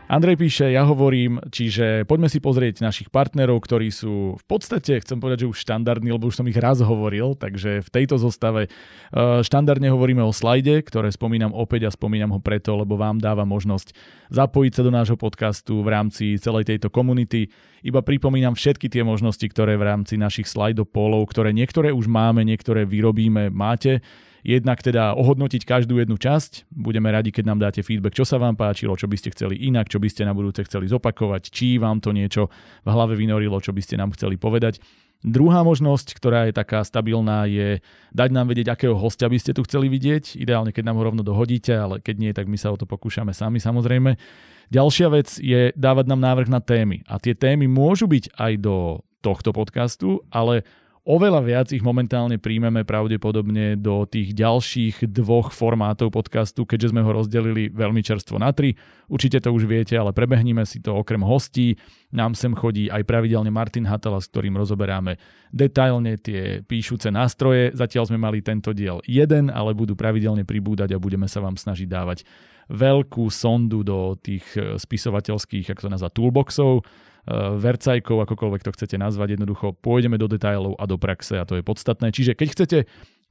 Andrej píše, ja hovorím, čiže poďme si pozrieť našich partnerov, ktorí sú v podstate, chcem povedať, že už štandardní, lebo už som ich raz hovoril, takže v tejto zostave uh, štandardne hovoríme o slajde, ktoré spomínam opäť a spomínam ho preto, lebo vám dáva možnosť zapojiť sa do nášho podcastu v rámci celej tejto komunity. Iba pripomínam všetky tie možnosti, ktoré v rámci našich slajdopolov, ktoré niektoré už máme, niektoré vyrobíme, máte jednak teda ohodnotiť každú jednu časť. Budeme radi, keď nám dáte feedback, čo sa vám páčilo, čo by ste chceli inak, čo by ste na budúce chceli zopakovať, či vám to niečo v hlave vynorilo, čo by ste nám chceli povedať. Druhá možnosť, ktorá je taká stabilná, je dať nám vedieť, akého hostia by ste tu chceli vidieť. Ideálne, keď nám ho rovno dohodíte, ale keď nie, tak my sa o to pokúšame sami samozrejme. Ďalšia vec je dávať nám návrh na témy. A tie témy môžu byť aj do tohto podcastu, ale Oveľa viac ich momentálne príjmeme pravdepodobne do tých ďalších dvoch formátov podcastu, keďže sme ho rozdelili veľmi čerstvo na tri. Určite to už viete, ale prebehníme si to okrem hostí. Nám sem chodí aj pravidelne Martin Hatala, s ktorým rozoberáme detailne tie píšuce nástroje. Zatiaľ sme mali tento diel jeden, ale budú pravidelne pribúdať a budeme sa vám snažiť dávať veľkú sondu do tých spisovateľských, ako to nazva, toolboxov vercajkov, akokoľvek to chcete nazvať, jednoducho pôjdeme do detailov a do praxe a to je podstatné. Čiže keď chcete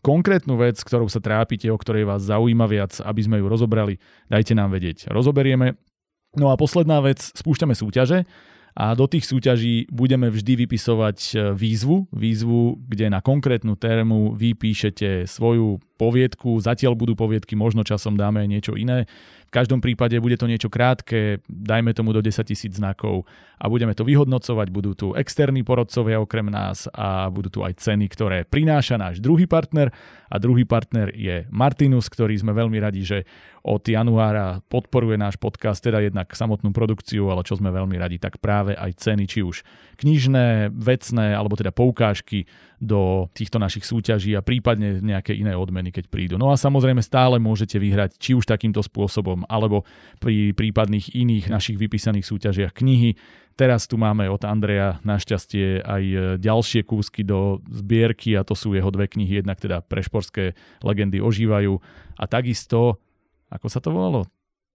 konkrétnu vec, ktorou sa trápite, o ktorej vás zaujíma viac, aby sme ju rozobrali, dajte nám vedieť. Rozoberieme. No a posledná vec, spúšťame súťaže a do tých súťaží budeme vždy vypisovať e, výzvu, výzvu, kde na konkrétnu tému vy píšete svoju poviedku, zatiaľ budú poviedky, možno časom dáme aj niečo iné. Každom prípade bude to niečo krátke, dajme tomu do 10 tisíc znakov a budeme to vyhodnocovať. Budú tu externí porodcovia okrem nás a budú tu aj ceny, ktoré prináša náš druhý partner a druhý partner je Martinus, ktorý sme veľmi radi, že od januára podporuje náš podcast, teda jednak samotnú produkciu, ale čo sme veľmi radi, tak práve aj ceny, či už knižné, vecné, alebo teda poukážky do týchto našich súťaží a prípadne nejaké iné odmeny, keď prídu. No a samozrejme stále môžete vyhrať či už takýmto spôsobom, alebo pri prípadných iných našich vypísaných súťažiach knihy. Teraz tu máme od Andreja našťastie aj ďalšie kúsky do zbierky a to sú jeho dve knihy, jednak teda prešporské legendy ožívajú a takisto, ako sa to volalo?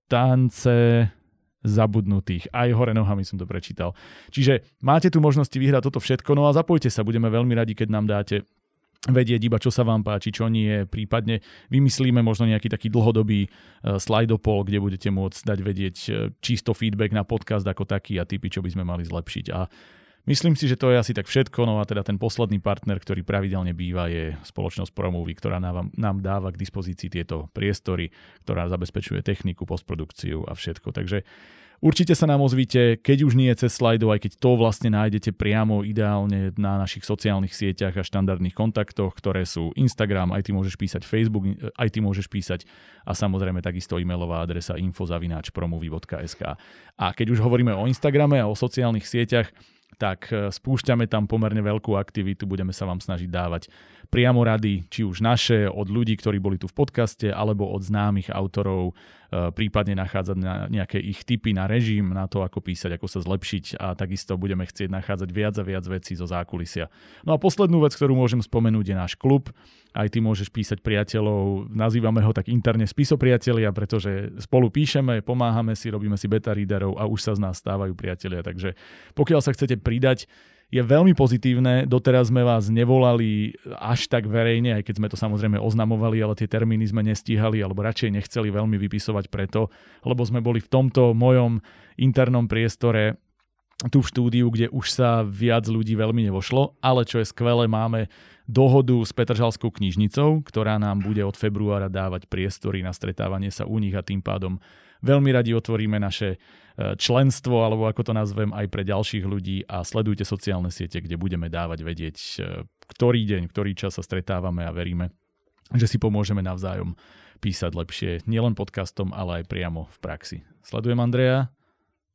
Tance zabudnutých. Aj hore nohami som to prečítal. Čiže máte tu možnosti vyhrať toto všetko, no a zapojte sa, budeme veľmi radi, keď nám dáte vedieť iba, čo sa vám páči, čo nie. Prípadne vymyslíme možno nejaký taký dlhodobý e, slajdopol, kde budete môcť dať vedieť e, čisto feedback na podcast ako taký a typy, čo by sme mali zlepšiť. A Myslím si, že to je asi tak všetko, no a teda ten posledný partner, ktorý pravidelne býva, je spoločnosť Promovy, ktorá nám, nám dáva k dispozícii tieto priestory, ktorá zabezpečuje techniku, postprodukciu a všetko. Takže Určite sa nám ozvíte, keď už nie cez slajdov, aj keď to vlastne nájdete priamo ideálne na našich sociálnych sieťach a štandardných kontaktoch, ktoré sú Instagram, aj ty môžeš písať Facebook, aj ty môžeš písať a samozrejme takisto e-mailová adresa infozavináčpromovy.sk. A keď už hovoríme o Instagrame a o sociálnych sieťach, tak e, spúšťame tam pomerne veľkú aktivitu, budeme sa vám snažiť dávať priamo rady, či už naše, od ľudí, ktorí boli tu v podcaste, alebo od známych autorov, e, prípadne nachádzať na nejaké ich typy na režim, na to, ako písať, ako sa zlepšiť a takisto budeme chcieť nachádzať viac a viac vecí zo zákulisia. No a poslednú vec, ktorú môžem spomenúť, je náš klub, aj ty môžeš písať priateľov, nazývame ho tak interne spisopriatelia, pretože spolu píšeme, pomáhame si, robíme si beta readerov a už sa z nás stávajú priatelia. Takže pokiaľ sa chcete pridať, je veľmi pozitívne. Doteraz sme vás nevolali až tak verejne, aj keď sme to samozrejme oznamovali, ale tie termíny sme nestíhali alebo radšej nechceli veľmi vypisovať preto, lebo sme boli v tomto mojom internom priestore tu v štúdiu, kde už sa viac ľudí veľmi nevošlo, ale čo je skvelé, máme dohodu s Petržalskou knižnicou, ktorá nám bude od februára dávať priestory na stretávanie sa u nich a tým pádom veľmi radi otvoríme naše e, členstvo, alebo ako to nazvem, aj pre ďalších ľudí a sledujte sociálne siete, kde budeme dávať vedieť, e, ktorý deň, ktorý čas sa stretávame a veríme, že si pomôžeme navzájom písať lepšie nielen podcastom, ale aj priamo v praxi. Sledujem Andreja,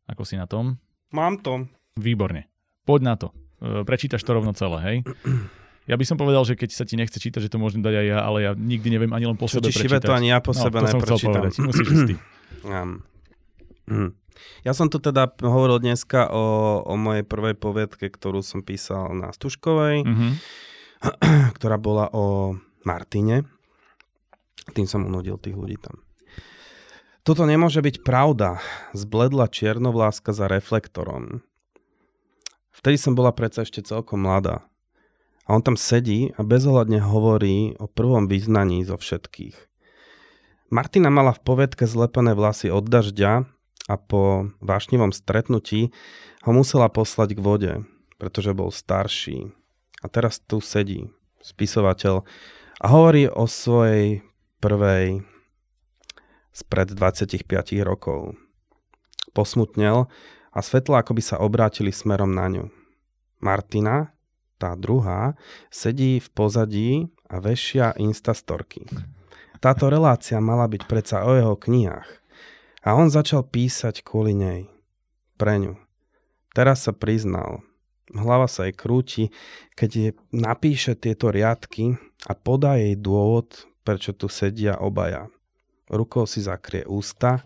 ako si na tom? Mám to. Výborne. Poď na to. E, prečítaš to rovno celé, hej? Ja by som povedal, že keď sa ti nechce čítať, že to môžem dať aj ja, ale ja nikdy neviem ani len po Čo sebe prečítať. to ani ja po no, sebe to povedať. Musíš ísť Um, Ja som tu teda hovoril dneska o, o mojej prvej poviedke, ktorú som písal na Stužkovej, mm-hmm. ktorá bola o Martine. Tým som unudil tých ľudí tam. Toto nemôže byť pravda, zbledla čiernovláska za reflektorom. Vtedy som bola predsa ešte celkom mladá. A on tam sedí a bezohľadne hovorí o prvom vyznaní zo všetkých. Martina mala v povedke zlepené vlasy od dažďa a po vášnivom stretnutí ho musela poslať k vode, pretože bol starší. A teraz tu sedí spisovateľ a hovorí o svojej prvej spred 25 rokov. Posmutnel a svetla akoby sa obrátili smerom na ňu. Martina, tá druhá, sedí v pozadí a vešia instastorky. Táto relácia mala byť predsa o jeho knihách. A on začal písať kvôli nej. Pre ňu. Teraz sa priznal. Hlava sa jej krúti, keď je napíše tieto riadky a podá jej dôvod, prečo tu sedia obaja rukou si zakrie ústa,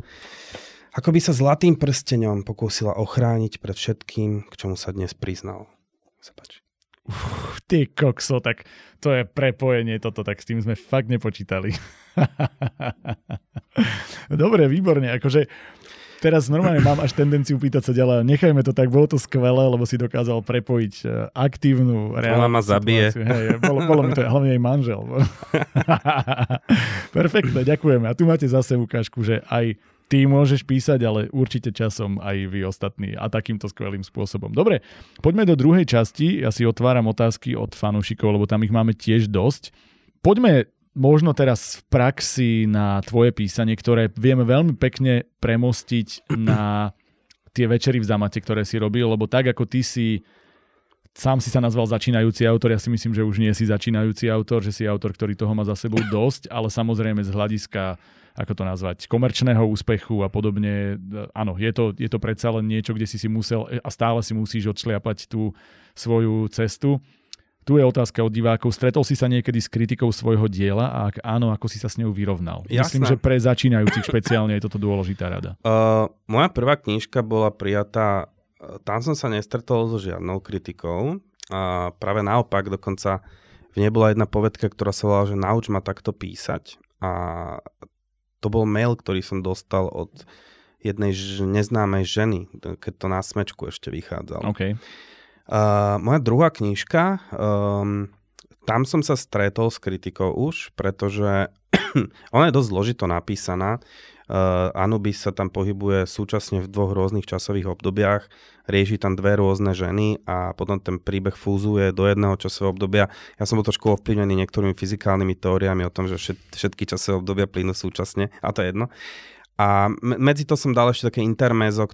ako by sa zlatým prsteňom pokúsila ochrániť pred všetkým, k čomu sa dnes priznal. Sa páči. Uf, ty kokso, tak to je prepojenie toto, tak s tým sme fakt nepočítali. Dobre, výborne, akože teraz normálne mám až tendenciu pýtať sa ďalej, nechajme to tak, bolo to skvelé, lebo si dokázal prepojiť e, aktívnu reálnu Ona ma zabije. Hej, bolo, bolo mi to hlavne jej manžel. Perfektne, ďakujeme. A tu máte zase ukážku, že aj ty môžeš písať, ale určite časom aj vy ostatní a takýmto skvelým spôsobom. Dobre, poďme do druhej časti. Ja si otváram otázky od fanúšikov, lebo tam ich máme tiež dosť. Poďme možno teraz v praxi na tvoje písanie, ktoré vieme veľmi pekne premostiť na tie večery v zamate, ktoré si robil, lebo tak ako ty si sám si sa nazval začínajúci autor, ja si myslím, že už nie si začínajúci autor, že si autor, ktorý toho má za sebou dosť, ale samozrejme z hľadiska ako to nazvať, komerčného úspechu a podobne. Áno, je to, je to predsa len niečo, kde si si musel a stále si musíš odšliapať tú svoju cestu. Tu je otázka od divákov. Stretol si sa niekedy s kritikou svojho diela a ak áno, ako si sa s ňou vyrovnal? Jasné. Myslím, že pre začínajúcich špeciálne je toto dôležitá rada. Uh, moja prvá knižka bola prijatá, tam som sa nestretol so žiadnou kritikou. A práve naopak, dokonca v nej bola jedna povedka, ktorá sa volala, že nauč ma takto písať. A to bol mail, ktorý som dostal od jednej ž- neznámej ženy, keď to na smečku ešte vychádzalo. Okay. Uh, moja druhá knižka, um, tam som sa stretol s kritikou už, pretože ona je dosť zložito napísaná. Uh, Anubis sa tam pohybuje súčasne v dvoch rôznych časových obdobiach, rieši tam dve rôzne ženy a potom ten príbeh fúzuje do jedného časového obdobia. Ja som bol trošku ovplyvnený niektorými fyzikálnymi teóriami o tom, že všetky časové obdobia plynú súčasne, a to je jedno. A medzi to som dal ešte také intermezo,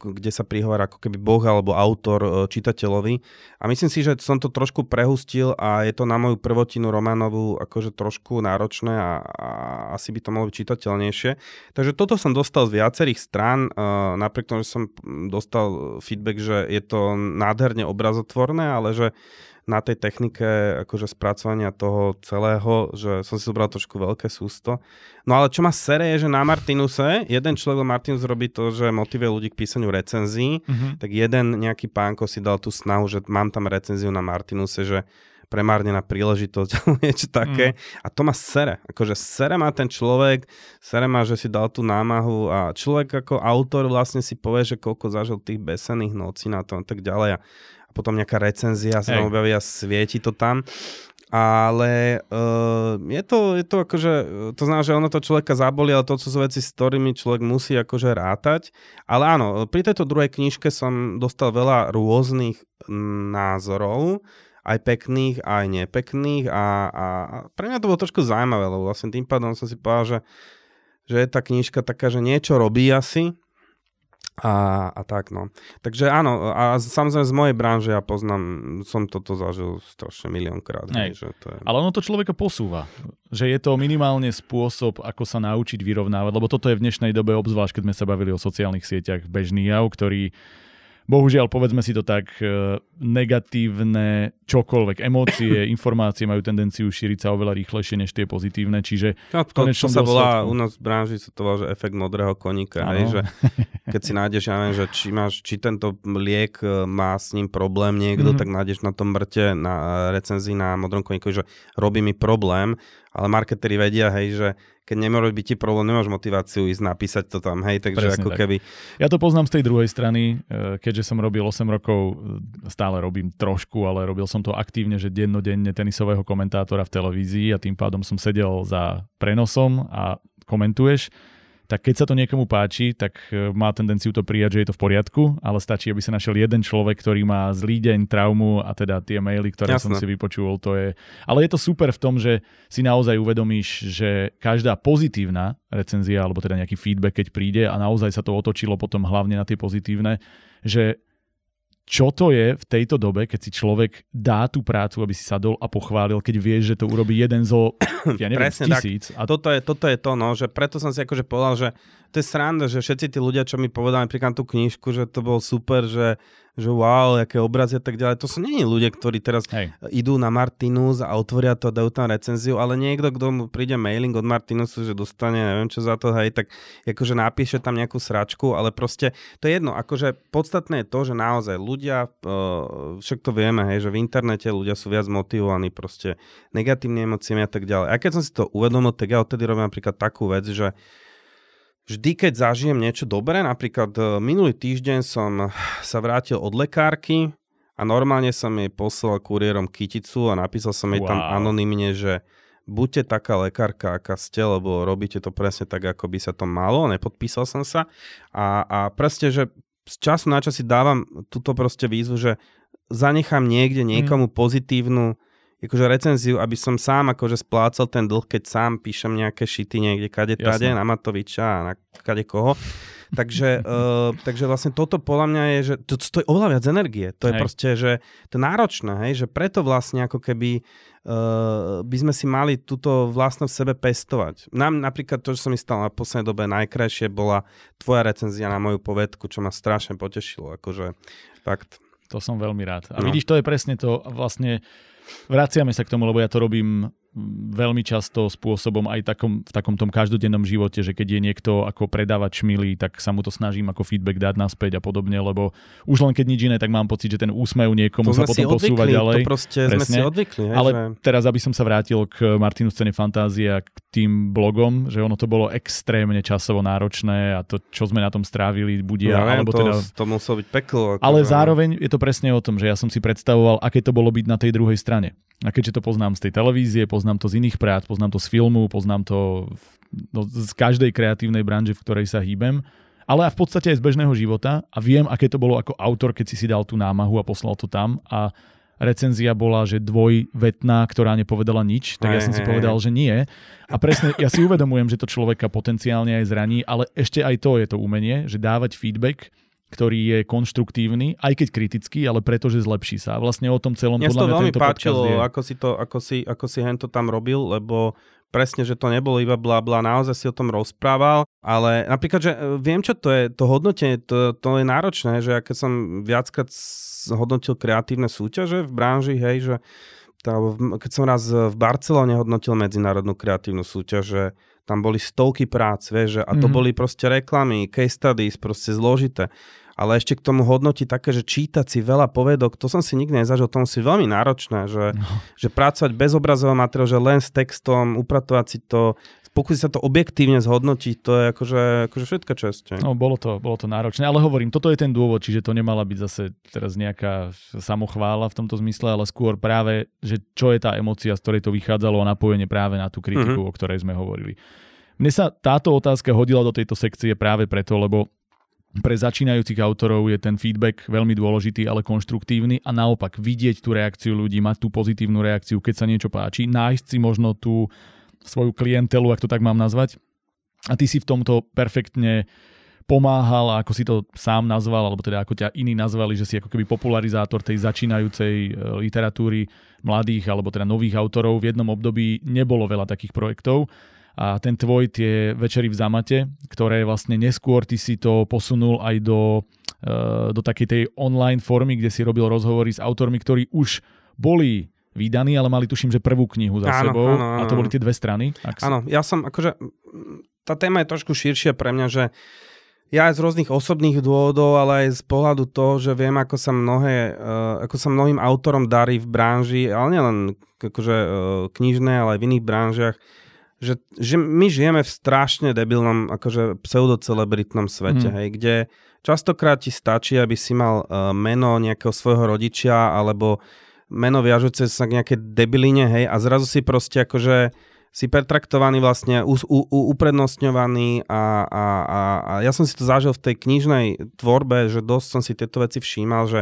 kde sa prihovára ako keby boh alebo autor e, čitateľovi. A myslím si, že som to trošku prehustil a je to na moju prvotinu románovú akože trošku náročné a, a asi by to mohlo byť čitateľnejšie. Takže toto som dostal z viacerých strán, uh, napriek tomu, že som dostal feedback, že je to nádherne obrazotvorné, ale že na tej technike akože spracovania toho celého, že som si zobral trošku veľké sústo. No ale čo ma sere je, že na Martinuse, jeden človek Martinus robí to, že motivuje ľudí k písaniu recenzií, mm-hmm. tak jeden nejaký pánko si dal tú snahu, že mám tam recenziu na Martinuse, že premárnená príležitosť alebo niečo také. Mm. A to ma sere. Akože sere má ten človek, sere má, že si dal tú námahu a človek ako autor vlastne si povie, že koľko zažil tých besených nocí na to a tak ďalej. A potom nejaká recenzia sa tam objaví a svieti to tam. Ale uh, je, to, je to akože, to znamená, že ono to človeka zaboli, ale to, sú veci, s ktorými človek musí akože rátať. Ale áno, pri tejto druhej knižke som dostal veľa rôznych názorov, aj pekných, aj nepekných a, a, a pre mňa to bolo trošku zaujímavé, lebo vlastne tým pádom som si povedal, že, že je tá knižka taká, že niečo robí asi, a, a tak no. Takže áno, a samozrejme z mojej branže ja poznám, som toto zažil strašne miliónkrát. Hej. Že to je... Ale ono to človeka posúva. Že je to minimálne spôsob, ako sa naučiť vyrovnávať, lebo toto je v dnešnej dobe, obzvlášť keď sme sa bavili o sociálnych sieťach, bežný jav, ktorý bohužiaľ, povedzme si to tak, e, negatívne čokoľvek, emócie, informácie majú tendenciu šíriť sa oveľa rýchlejšie než tie pozitívne, čiže no, to, to sa volá, u nás v branži sa to volá, že efekt modrého koníka, hej, že keď si nájdeš, ja neviem, že či, máš, či tento liek e, má s ním problém niekto, mm-hmm. tak nájdeš na tom mŕte na recenzii na modrom koníku, že robí mi problém, ale marketeri vedia, hej, že keď nemôže byť ti problém, nemáš motiváciu ísť napísať to tam, hej, takže Presne ako tak. keby... Ja to poznám z tej druhej strany, e, keďže som robil 8 rokov, e, stále robím trošku, ale robil som to aktívne, že dennodenne tenisového komentátora v televízii a tým pádom som sedel za prenosom a komentuješ tak keď sa to niekomu páči, tak e, má tendenciu to prijať, že je to v poriadku, ale stačí, aby sa našiel jeden človek, ktorý má zlý deň, traumu a teda tie maily, ktoré Jasne. som si vypočul, to je... Ale je to super v tom, že si naozaj uvedomíš, že každá pozitívna recenzia, alebo teda nejaký feedback, keď príde a naozaj sa to otočilo potom hlavne na tie pozitívne, že čo to je v tejto dobe, keď si človek dá tú prácu, aby si sadol a pochválil, keď vieš, že to urobí jeden zo, ja neviem, Presne tisíc. Tak. A... Toto, je, toto je to, no, že preto som si akože povedal, že to je sranda, že všetci tí ľudia, čo mi povedali napríklad tú knižku, že to bol super, že, že wow, aké obrazy a tak ďalej. To sú nie ľudia, ktorí teraz Hej. idú na Martinus a otvoria to a dajú tam recenziu, ale niekto, kto mu príde mailing od Martinusu, že dostane neviem čo za to, hej, tak akože napíše tam nejakú sračku, ale proste to je jedno, akože podstatné je to, že naozaj ľudia, uh, však to vieme, hej, že v internete ľudia sú viac motivovaní proste negatívnymi emóciami a tak ďalej. A keď som si to uvedomil, tak ja odtedy robím napríklad takú vec, že Vždy, keď zažijem niečo dobré, napríklad e, minulý týždeň som sa vrátil od lekárky a normálne som jej poslal kuriérom kyticu a napísal som jej wow. tam anonymne, že buďte taká lekárka, aká ste, lebo robíte to presne tak, ako by sa to malo, nepodpísal som sa a, a presne, že z času na čas si dávam túto proste výzvu, že zanechám niekde niekomu mm. pozitívnu akože recenziu, aby som sám akože splácal ten dlh, keď sám píšem nejaké šity niekde, kade tade, na Matoviča a na kade koho. Takže, uh, takže vlastne toto podľa mňa je, že to stojí oveľa viac energie. To je hej. proste, že to je náročné, hej, že preto vlastne ako keby uh, by sme si mali túto vlastnosť v sebe pestovať. Nám napríklad to, čo som mi stalo na poslednej dobe najkrajšie, bola tvoja recenzia na moju povedku, čo ma strašne potešilo. Akože fakt. To som veľmi rád. A no. vidíš, to je presne to vlastne vraciame sa k tomu, lebo ja to robím veľmi často spôsobom aj takom, v takom tom každodennom živote, že keď je niekto ako predávač milý, tak sa mu to snažím ako feedback dať naspäť a podobne, lebo už len keď nič iné, tak mám pocit, že ten úsmev niekomu to sa potom odvykli, posúva ďalej. To proste Presne. sme si odvykli. Hej, Ale že... teraz, aby som sa vrátil k Martinu Scene Fantázia, k tým blogom, že ono to bolo extrémne časovo náročné a to, čo sme na tom strávili, bude... Ja alebo to, teda... to muselo byť peklo. Ako Ale zároveň je to presne o tom, že ja som si predstavoval, aké to bolo byť na tej druhej strane. A keďže to poznám z tej televízie, poznám to z iných prác, poznám to z filmu, poznám to no, z každej kreatívnej branže, v ktorej sa hýbem, ale aj v podstate aj z bežného života a viem, aké to bolo ako autor, keď si si dal tú námahu a poslal to tam. A recenzia bola, že dvojvetná, ktorá nepovedala nič, tak ja som si povedal, že nie. A presne, ja si uvedomujem, že to človeka potenciálne aj zraní, ale ešte aj to je to umenie, že dávať feedback ktorý je konštruktívny, aj keď kritický, ale pretože zlepší sa. A vlastne o tom celom Mne podľa to veľmi páčilo, je... ako si to, ako si, ako si Hento tam robil, lebo presne, že to nebolo iba bla bla, naozaj si o tom rozprával, ale napríklad, že e, viem, čo to je, to hodnotenie, to, to je náročné, že ja keď som viackrát hodnotil kreatívne súťaže v branži, hej, že tá, keď som raz v Barcelone hodnotil medzinárodnú kreatívnu súťaž, že tam boli stovky prác, vieš, a to mm-hmm. boli proste reklamy, case studies, proste zložité ale ešte k tomu hodnotí také, že čítať si veľa povedok, to som si nikdy nezažil, to si veľmi náročné, že, no. že pracovať bez obrazového materiálu, že len s textom, upratovať si to, pokúsiť sa to objektívne zhodnotiť, to je akože, akože všetko čest. No, bolo to, bolo to náročné, ale hovorím, toto je ten dôvod, čiže to nemala byť zase teraz nejaká samochvála v tomto zmysle, ale skôr práve, že čo je tá emocia, z ktorej to vychádzalo a napojenie práve na tú kritiku, mm-hmm. o ktorej sme hovorili. Mne sa táto otázka hodila do tejto sekcie práve preto, lebo pre začínajúcich autorov je ten feedback veľmi dôležitý, ale konštruktívny a naopak vidieť tú reakciu ľudí, mať tú pozitívnu reakciu, keď sa niečo páči, nájsť si možno tú svoju klientelu, ak to tak mám nazvať. A ty si v tomto perfektne pomáhal, ako si to sám nazval, alebo teda ako ťa iní nazvali, že si ako keby popularizátor tej začínajúcej e, literatúry mladých alebo teda nových autorov. V jednom období nebolo veľa takých projektov a ten tvoj tie večery v zamate, ktoré vlastne neskôr ty si to posunul aj do, uh, do takej tej online formy, kde si robil rozhovory s autormi, ktorí už boli vydaní, ale mali tuším, že prvú knihu za áno, sebou áno, áno, a to boli tie dve strany. Áno, ja som akože, tá téma je trošku širšia pre mňa, že ja aj z rôznych osobných dôvodov, ale aj z pohľadu toho, že viem, ako sa, mnohé, uh, ako sa mnohým autorom darí v branži, ale nielen akože, uh, knižné, ale aj v iných branžiach, že, že my žijeme v strašne debilnom, akože pseudocelebritnom svete, mm. hej, kde častokrát ti stačí, aby si mal uh, meno nejakého svojho rodičia alebo meno viažúce sa k nejakej debiline, hej, a zrazu si proste akože si pertraktovaný vlastne, u, u, u, uprednostňovaný a, a, a, a ja som si to zažil v tej knižnej tvorbe, že dosť som si tieto veci všímal, že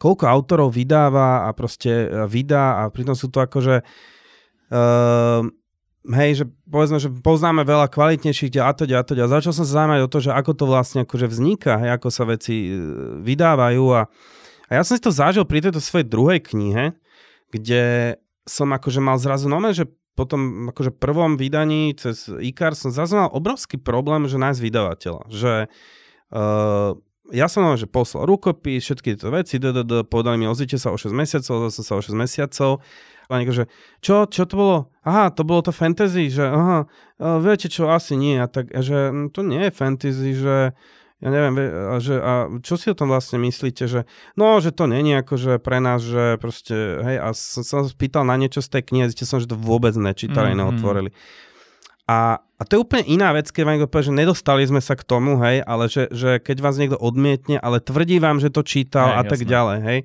koľko autorov vydáva a proste e, vydá a pritom sú to akože uh, hej, že povedzme, že poznáme veľa kvalitnejších a to a to a začal som sa zaujímať o to, že ako to vlastne akože vzniká, hej, ako sa veci e, vydávajú a, a ja som si to zažil pri tejto svojej druhej knihe, kde som akože mal zrazu nome, že potom akože prvom vydaní cez IKAR som zrazu mal obrovský problém, že nájsť vydavateľa, že uh, ja som že poslal rukopis, všetky tieto veci, povedali mi, ozvite sa o 6 mesiacov, zase sa o 6 mesiacov a niekto, že čo, čo to bolo? Aha, to bolo to fantasy, že aha, viete čo, asi nie. A tak, že no, to nie je fantasy, že ja neviem, a, že, a čo si o tom vlastne myslíte, že no, že to není ako, že pre nás, že proste, hej, a som sa spýtal na niečo z tej knihy, zistil som, že to vôbec nečítali, mm-hmm. neotvorili. A, a to je úplne iná vec, keď vám niekto povie, že nedostali sme sa k tomu, hej, ale že, že keď vás niekto odmietne, ale tvrdí vám, že to čítal hej, a jasné. tak ďalej, hej.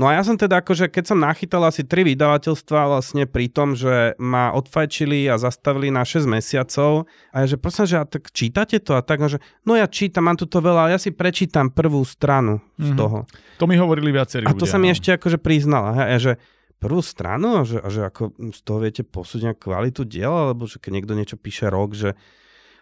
No a ja som teda akože, keď som nachytal asi tri vydavateľstva vlastne pri tom, že ma odfajčili a zastavili na 6 mesiacov a ja že prosím, že a tak čítate to a tak, že no ja čítam, mám tu to veľa, ale ja si prečítam prvú stranu z mm-hmm. toho. To mi hovorili viacerí A to sa mi no. ešte akože priznala, hej, že prvú stranu a že, a že ako z toho viete posúdiť kvalitu diela, alebo že keď niekto niečo píše rok, že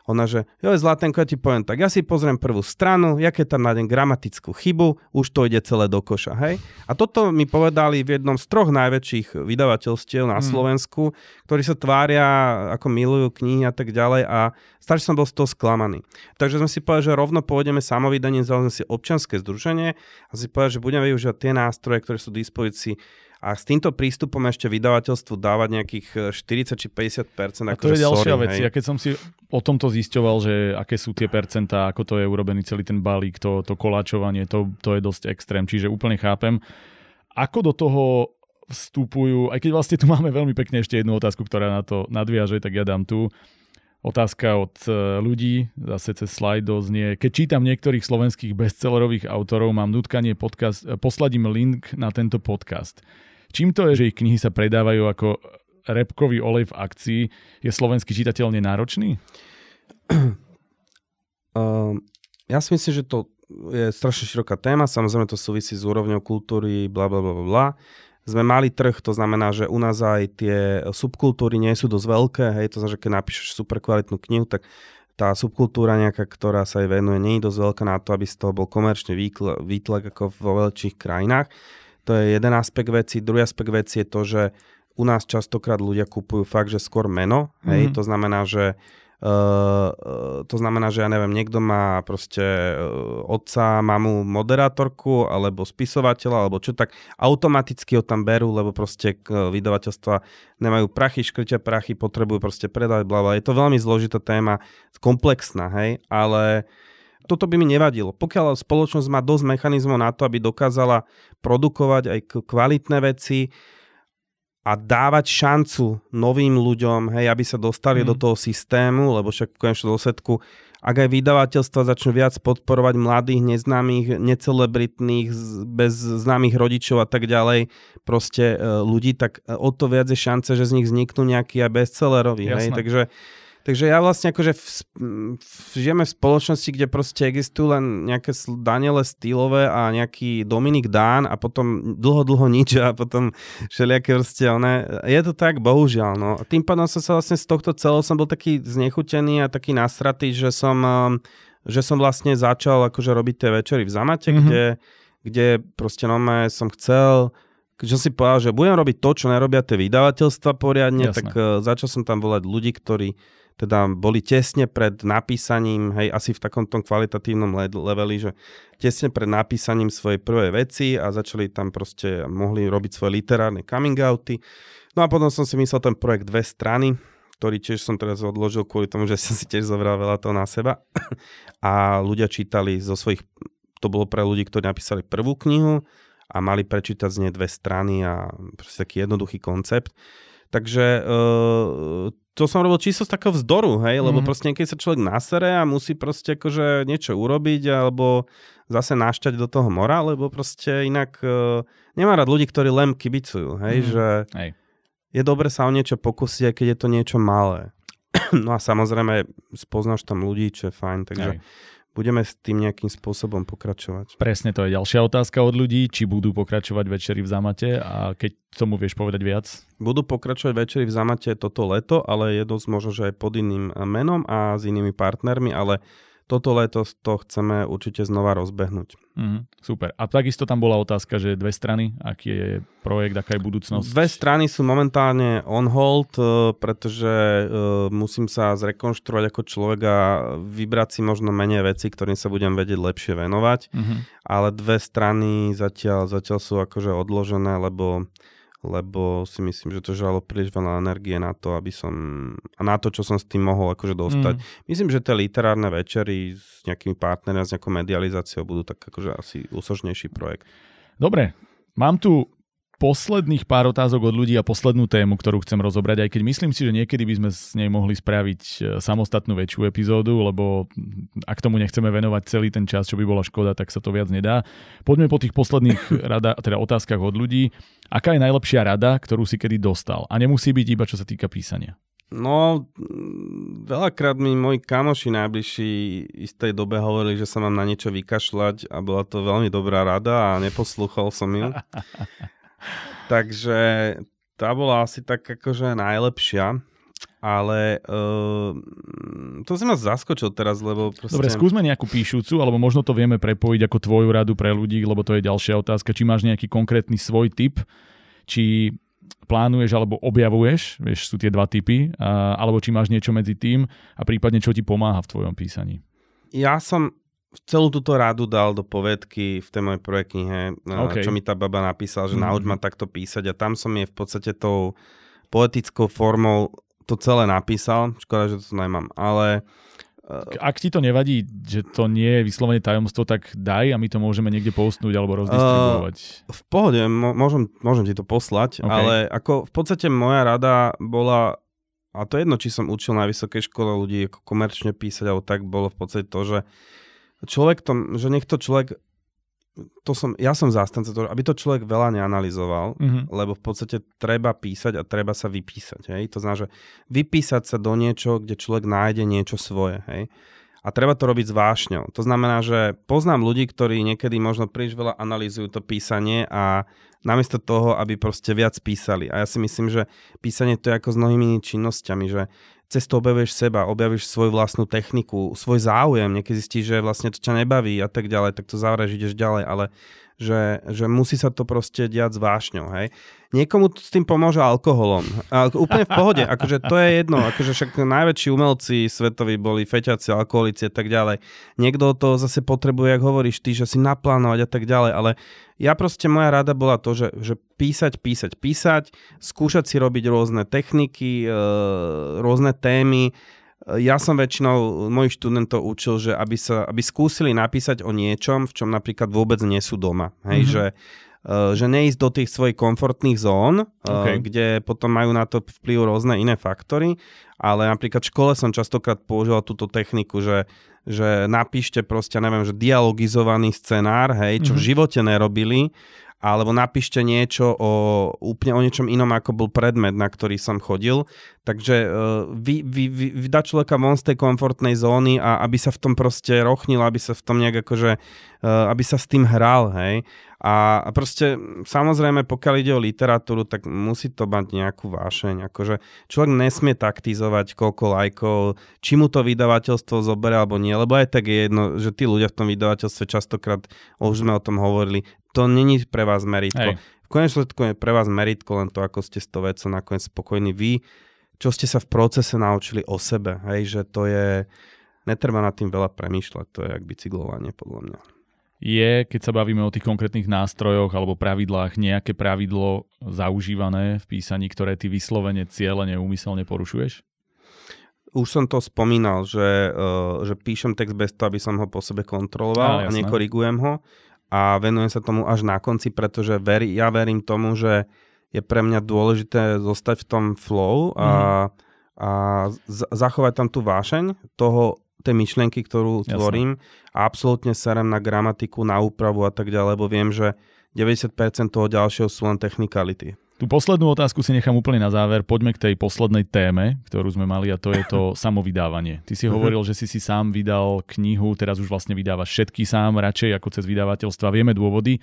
ona, že jo, Zlatenko, ja ti poviem tak, ja si pozriem prvú stranu, ja keď tam nájdem gramatickú chybu, už to ide celé do koša, hej? A toto mi povedali v jednom z troch najväčších vydavateľstiev na mm. Slovensku, ktorí sa tvária, ako milujú knihy a tak ďalej a strašne som bol z toho sklamaný. Takže sme si povedali, že rovno pôjdeme samovydanie, založíme si občianske združenie a si povedali, že budeme využívať tie nástroje, ktoré sú v dispozícii a s týmto prístupom ešte vydavateľstvu dávať nejakých 40 e, či 50 A to je ďalšia sorry, vec. Hej. Ja keď som si o tomto zisťoval, že aké sú tie percentá, ako to je urobený celý ten balík, to, to koláčovanie, to, to je dosť extrém, čiže úplne chápem. Ako do toho vstupujú, aj keď vlastne tu máme veľmi pekne ešte jednu otázku, ktorá na to nadviaže, tak ja dám tu. Otázka od e, ľudí, zase cez slajdo znie, keď čítam niektorých slovenských bestsellerových autorov, mám nutkanie podcast, e, posladím link na tento podcast. Čím to je, že ich knihy sa predávajú ako repkový olej v akcii? Je slovenský čitateľ nenáročný? Uh, ja si myslím, že to je strašne široká téma, samozrejme to súvisí s úrovňou kultúry, bla bla bla bla. Sme mali trh, to znamená, že u nás aj tie subkultúry nie sú dosť veľké, hej, to znamená, že keď napíšeš super kvalitnú knihu, tak tá subkultúra nejaká, ktorá sa jej venuje, nie je dosť veľká na to, aby z toho bol komerčne výtlak ako vo veľkých krajinách. To je jeden aspekt veci. Druhý aspekt veci je to, že u nás častokrát ľudia kupujú fakt, že skôr meno. Hej? Mm-hmm. To znamená, že Uh, to znamená, že ja neviem, niekto má proste uh, otca, mamu moderátorku alebo spisovateľa alebo čo, tak automaticky ho tam berú, lebo proste uh, vydavateľstva nemajú prachy, škrtia prachy, potrebujú proste predať, bla. Je to veľmi zložitá téma, komplexná, hej, ale toto by mi nevadilo. Pokiaľ spoločnosť má dosť mechanizmov na to, aby dokázala produkovať aj kvalitné veci a dávať šancu novým ľuďom, hej, aby sa dostali mm. do toho systému, lebo však v konečnom dôsledku, ak aj vydavateľstva začnú viac podporovať mladých, neznámych, necelebritných, bez známych rodičov a tak ďalej, proste e, ľudí, tak e, o to viac je šance, že z nich vzniknú nejakí aj bestselleroví. Hej? Takže Takže ja vlastne akože v, v, žijeme v spoločnosti, kde proste existujú len nejaké Daniele Stýlové a nejaký Dominik Dán a potom dlho, dlho nič a potom všelijaké proste one. Je to tak, bohužiaľ. No. A tým pádom som sa vlastne z tohto celého som bol taký znechutený a taký nasratý, že som, um, že som vlastne začal akože robiť tie večery v Zamate, mm-hmm. kde, kde proste normálne som chcel že si povedal, že budem robiť to, čo nerobia tie vydavateľstva poriadne, Jasné. tak uh, začal som tam volať ľudí, ktorí teda boli tesne pred napísaním, hej, asi v takomto kvalitatívnom leveli, že tesne pred napísaním svojej prvej veci a začali tam proste, mohli robiť svoje literárne coming outy. No a potom som si myslel ten projekt dve strany, ktorý tiež som teraz odložil kvôli tomu, že som si tiež zobral veľa toho na seba. A ľudia čítali zo svojich, to bolo pre ľudí, ktorí napísali prvú knihu a mali prečítať z nej dve strany a proste taký jednoduchý koncept. Takže uh, to som robil čisto z takého vzdoru, hej, lebo mm. proste keď sa človek nasere a musí proste akože niečo urobiť alebo zase našťať do toho mora, lebo proste inak uh, nemá rád ľudí, ktorí len kibicujú, hej, mm. že hej. je dobre sa o niečo pokúsiť, aj keď je to niečo malé. no a samozrejme spoznáš tam ľudí, čo je fajn, takže hej budeme s tým nejakým spôsobom pokračovať. Presne to je ďalšia otázka od ľudí, či budú pokračovať večery v Zamate a keď tomu vieš povedať viac? Budú pokračovať večery v Zamate toto leto, ale je dosť možno, že aj pod iným menom a s inými partnermi, ale toto leto to chceme určite znova rozbehnúť. Mm, super. A takisto tam bola otázka, že dve strany, aký je projekt, aká je budúcnosť? Dve strany sú momentálne on hold, e, pretože uh, musím sa zrekonštruovať ako človek a vybrať si možno menej veci, ktorým sa budem vedieť lepšie venovať. Mm-hmm. Ale dve strany zatiaľ, zatiaľ sú akože odložené, lebo lebo si myslím, že to žalo príliš veľa energie na to, aby som, a na to, čo som s tým mohol akože dostať. Mm. Myslím, že tie literárne večery s nejakými partnermi a s nejakou medializáciou budú tak akože asi úsožnejší projekt. Dobre, mám tu posledných pár otázok od ľudí a poslednú tému, ktorú chcem rozobrať, aj keď myslím si, že niekedy by sme s nej mohli spraviť e, samostatnú väčšiu epizódu, lebo ak tomu nechceme venovať celý ten čas, čo by bola škoda, tak sa to viac nedá. Poďme po tých posledných rada, teda otázkach od ľudí. Aká je najlepšia rada, ktorú si kedy dostal? A nemusí byť iba čo sa týka písania. No, veľakrát mi moji kamoši najbližší istej dobe hovorili, že sa mám na niečo vykašľať a bola to veľmi dobrá rada a neposlúchal som ju. Takže tá bola asi tak akože najlepšia. Ale uh, to si ma zaskočil teraz, lebo proste... Dobre, skúsme nejakú píšucu, alebo možno to vieme prepojiť ako tvoju radu pre ľudí, lebo to je ďalšia otázka. Či máš nejaký konkrétny svoj typ, či plánuješ alebo objavuješ, vieš, sú tie dva typy, a, alebo či máš niečo medzi tým a prípadne čo ti pomáha v tvojom písaní. Ja som celú túto radu dal do povedky v tej mojej prvej knihe, okay. čo mi tá baba napísala, že mm-hmm. nauč ma takto písať a tam som je v podstate tou poetickou formou to celé napísal. Škoda, že to nemám, ale ak ti to nevadí, že to nie je vyslovene tajomstvo, tak daj a my to môžeme niekde postnúť alebo rozdistribuovať. Uh, v pohode, môžem, môžem ti to poslať, okay. ale ako v podstate moja rada bola, a to je jedno, či som učil na vysokej škole ľudí ako komerčne písať, alebo tak bolo v podstate to, že človek to, že nech to človek to som, ja som zástanca toho, aby to človek veľa neanalizoval, mm-hmm. lebo v podstate treba písať a treba sa vypísať. Hej? To znamená, že vypísať sa do niečo, kde človek nájde niečo svoje. Hej? A treba to robiť s vášňou. To znamená, že poznám ľudí, ktorí niekedy možno príliš veľa analýzujú to písanie a namiesto toho, aby proste viac písali. A ja si myslím, že písanie to je ako s mnohými činnosťami, že cez to objavíš seba, objavíš svoju vlastnú techniku, svoj záujem, niekedy zistíš, že vlastne to ťa nebaví a tak ďalej, tak to zavrieš, ideš ďalej, ale že, že musí sa to proste diať s vášňou, hej. Niekomu s tým pomôže alkoholom. A úplne v pohode, akože to je jedno, akože však najväčší umelci svetoví boli feťaci, alkoholici a tak ďalej. Niekto to zase potrebuje, ako hovoríš ty, že si naplánovať a tak ďalej, ale ja proste, moja rada bola to, že, že písať, písať, písať, skúšať si robiť rôzne techniky, e, rôzne témy, ja som väčšinou mojich študentov učil, že aby, sa, aby skúsili napísať o niečom, v čom napríklad vôbec nie sú doma. Hej, mm-hmm. že Eh, že neísť do tých svojich komfortných zón, eh, okay. kde potom majú na to vplyv rôzne iné faktory, ale napríklad v škole som častokrát používal túto techniku, že, že napíšte proste, neviem, že dialogizovaný scenár, hej, čo mm-hmm. v mhm. živote nerobili alebo napíšte niečo o úplne o niečom inom, ako bol predmet, na ktorý som chodil. Takže uh, vy, vy, vy, vydať človeka von z tej komfortnej zóny a aby sa v tom proste rochnil, aby sa v tom nejak akože, uh, aby sa s tým hral, hej. A, a proste samozrejme, pokiaľ ide o literatúru, tak musí to mať nejakú vášeň. Akože človek nesmie taktizovať, koľko lajkov, či mu to vydavateľstvo zoberie alebo nie, lebo aj tak je jedno, že tí ľudia v tom vydavateľstve častokrát, už sme o tom hovorili, to není pre vás meritko. Hej. V konečnom je pre vás meritko len to, ako ste s to vecou nakoniec spokojní vy, čo ste sa v procese naučili o sebe. Hej, že to je, netreba nad tým veľa premýšľať, to je jak bicyklovanie podľa mňa. Je, keď sa bavíme o tých konkrétnych nástrojoch alebo pravidlách, nejaké pravidlo zaužívané v písaní, ktoré ty vyslovene cieľene úmyselne porušuješ? Už som to spomínal, že, uh, že píšem text bez toho, aby som ho po sebe kontroloval a, a nekorigujem ho a venujem sa tomu až na konci, pretože veri, ja verím tomu, že je pre mňa dôležité zostať v tom flow a, mm. a z- zachovať tam tú vášeň toho, tej myšlienky, ktorú Jasne. tvorím a absolútne serem na gramatiku, na úpravu a tak ďalej, lebo viem, že 90% toho ďalšieho sú len technikality. Tú poslednú otázku si nechám úplne na záver. Poďme k tej poslednej téme, ktorú sme mali a to je to samovydávanie. Ty si uh-huh. hovoril, že si si sám vydal knihu, teraz už vlastne vydávaš všetky sám, radšej ako cez vydavateľstva. Vieme dôvody.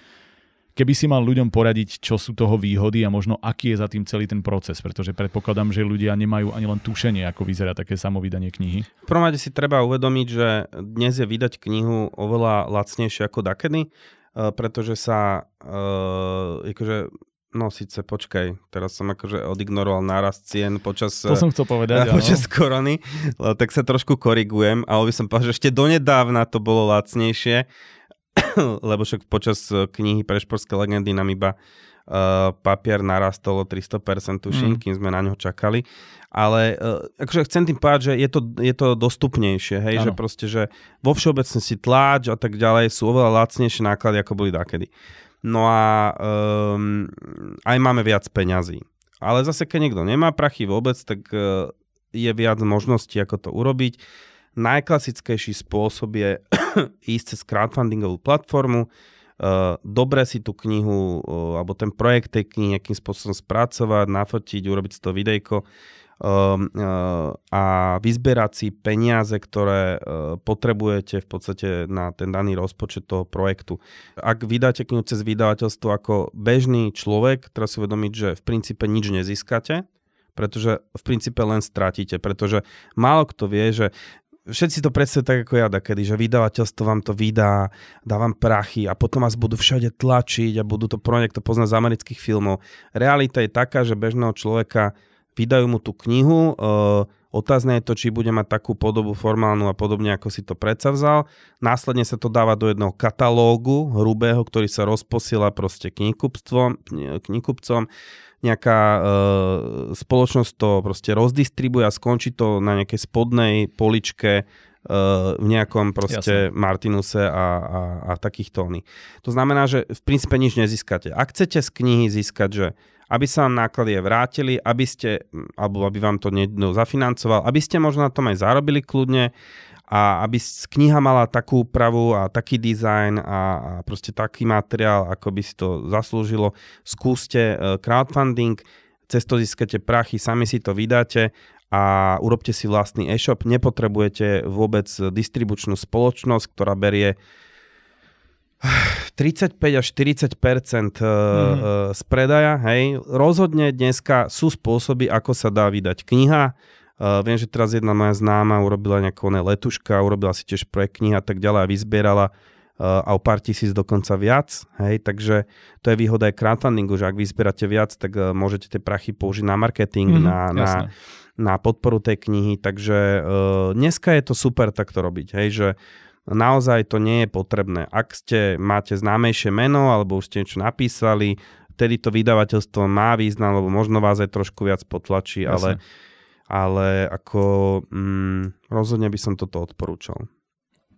Keby si mal ľuďom poradiť, čo sú toho výhody a možno aký je za tým celý ten proces, pretože predpokladám, že ľudia nemajú ani len tušenie, ako vyzerá také samovydanie knihy. V prvom rade si treba uvedomiť, že dnes je vydať knihu oveľa lacnejšie ako dakedy, eh, pretože sa uh, akože No síce, počkaj, teraz som akože odignoroval nárast cien počas... To som chcel povedať, Počas áno. korony, tak sa trošku korigujem, ale by som povedal, že ešte donedávna to bolo lacnejšie, lebo však počas eh, knihy Prešporské legendy nám iba uh, papier narastol o 300%, tuším, mm. kým sme na ňo čakali. Ale uh, akože chcem tým povedať, že je to, je to dostupnejšie, hej, ano. že proste, že vo všeobecnosti tláč a tak ďalej sú oveľa lacnejšie náklady, ako boli dakedy. No a um, aj máme viac peňazí. Ale zase, keď niekto nemá prachy vôbec, tak uh, je viac možností, ako to urobiť. Najklasickejší spôsob je ísť cez crowdfundingovú platformu, uh, dobre si tú knihu uh, alebo ten projekt tej knihy nejakým spôsobom spracovať, nafotiť, urobiť z toho videjko a vyzberať si peniaze, ktoré uh, potrebujete v podstate na ten daný rozpočet toho projektu. Ak vydáte knihu cez vydavateľstvo ako bežný človek, treba si uvedomiť, že v princípe nič nezískate, pretože v princípe len stratíte, pretože málo kto vie, že všetci to predstavujú tak ako ja, kedy, že vydavateľstvo vám to vydá, dá vám prachy a potom vás budú všade tlačiť a budú to pro niekto poznať z amerických filmov. Realita je taká, že bežného človeka vydajú mu tú knihu, uh, otázne je to, či bude mať takú podobu formálnu a podobne, ako si to predsavzal. Následne sa to dáva do jedného katalógu hrubého, ktorý sa rozposiela proste knihkupcom, knihkupcom nejaká e, spoločnosť to proste rozdistribuje a skončí to na nejakej spodnej poličke e, v nejakom proste Jasne. Martinuse a, a, a takých tóny. To znamená, že v princípe nič nezískate. Ak chcete z knihy získať, že aby sa vám náklady vrátili, aby ste, alebo aby vám to niekto zafinancoval, aby ste možno na tom aj zarobili kľudne, a aby kniha mala takú úpravu a taký dizajn a, a proste taký materiál, ako by si to zaslúžilo, skúste e, crowdfunding, cez to získate prachy, sami si to vydáte a urobte si vlastný e-shop. Nepotrebujete vôbec distribučnú spoločnosť, ktorá berie 35 až 40 mm. z predaja. Hej. Rozhodne dneska sú spôsoby, ako sa dá vydať kniha Uh, viem, že teraz jedna moja známa urobila nejakú letuška, urobila si tiež projekt kniha a tak ďalej a vyzbierala a o pár tisíc dokonca viac. Hej, takže to je výhoda aj crowdfundingu, že ak vyzbierate viac, tak môžete tie prachy použiť na marketing, mm, na, na, na podporu tej knihy. Takže uh, dneska je to super takto robiť. Hej, že naozaj to nie je potrebné. Ak ste, máte známejšie meno alebo už ste niečo napísali, vtedy to vydavateľstvo má význam, lebo možno vás aj trošku viac potlačí, Jasne. ale ale ako mm, rozhodne by som toto odporúčal.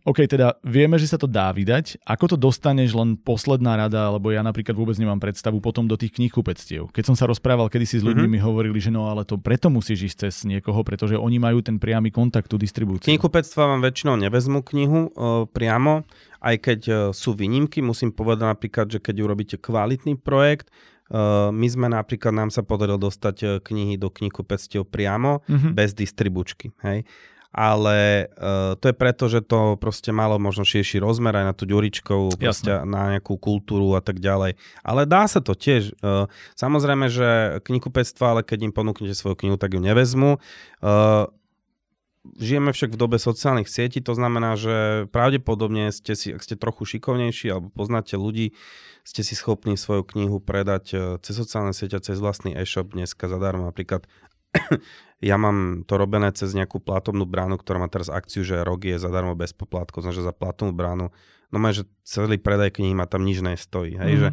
OK, teda vieme, že sa to dá vydať. Ako to dostaneš len posledná rada, lebo ja napríklad vôbec nemám predstavu potom do tých knihkupectiev. Keď som sa rozprával kedysi s ľuďmi, mm-hmm. mi hovorili, že no ale to preto musíš ísť cez niekoho, pretože oni majú ten priamy kontakt, tú distribúciu. Knihkupectva vám väčšinou nevezmú knihu o, priamo, aj keď o, sú výnimky. Musím povedať napríklad, že keď urobíte kvalitný projekt, Uh, my sme napríklad, nám sa podarilo dostať knihy do knihkupectiev priamo, mm-hmm. bez distribučky. Hej? Ale uh, to je preto, že to proste malo možno širší rozmer aj na tú ďuričkovú, proste na nejakú kultúru a tak ďalej. Ale dá sa to tiež. Uh, samozrejme, že knihkupectva, ale keď im ponúknete svoju knihu, tak ju nevezmu. Uh, žijeme však v dobe sociálnych sietí, to znamená, že pravdepodobne ste si, ak ste trochu šikovnejší alebo poznáte ľudí, ste si schopní svoju knihu predať cez sociálne siete, cez vlastný e-shop dneska zadarmo. Napríklad ja mám to robené cez nejakú platobnú bránu, ktorá má teraz akciu, že rok je zadarmo bez poplatkov, znamená, že za platobnú bránu no že celý predaj knihy ma tam nič nestojí. Hej, mm. že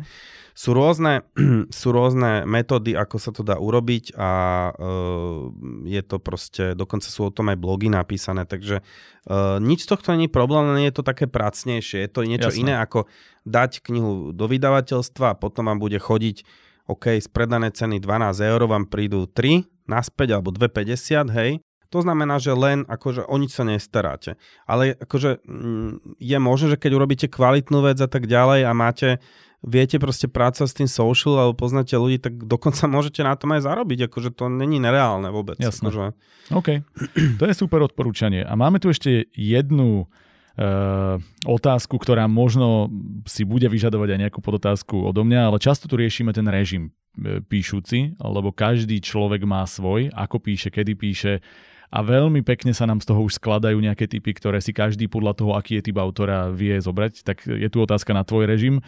sú rôzne, sú rôzne metódy, ako sa to dá urobiť a uh, je to proste, dokonca sú o tom aj blogy napísané, takže uh, nič z tohto není problém, len je to také pracnejšie. Je to niečo Jasné. iné ako dať knihu do vydavateľstva a potom vám bude chodiť OK, z predané ceny 12 eur vám prídu 3 naspäť alebo 2,50, hej, to znamená, že len akože o nič sa nestaráte. Ale akože mm, je možné, že keď urobíte kvalitnú vec a tak ďalej a máte viete proste pracovať s tým social alebo poznáte ľudí, tak dokonca môžete na tom aj zarobiť, akože to není nereálne vôbec. Jasné. Akože... OK, to je super odporúčanie. A máme tu ešte jednu otázku, ktorá možno si bude vyžadovať aj nejakú podotázku odo mňa, ale často tu riešime ten režim e, píšuci, lebo každý človek má svoj, ako píše, kedy píše, a veľmi pekne sa nám z toho už skladajú nejaké typy, ktoré si každý podľa toho, aký je typ autora, vie zobrať. Tak je tu otázka na tvoj režim.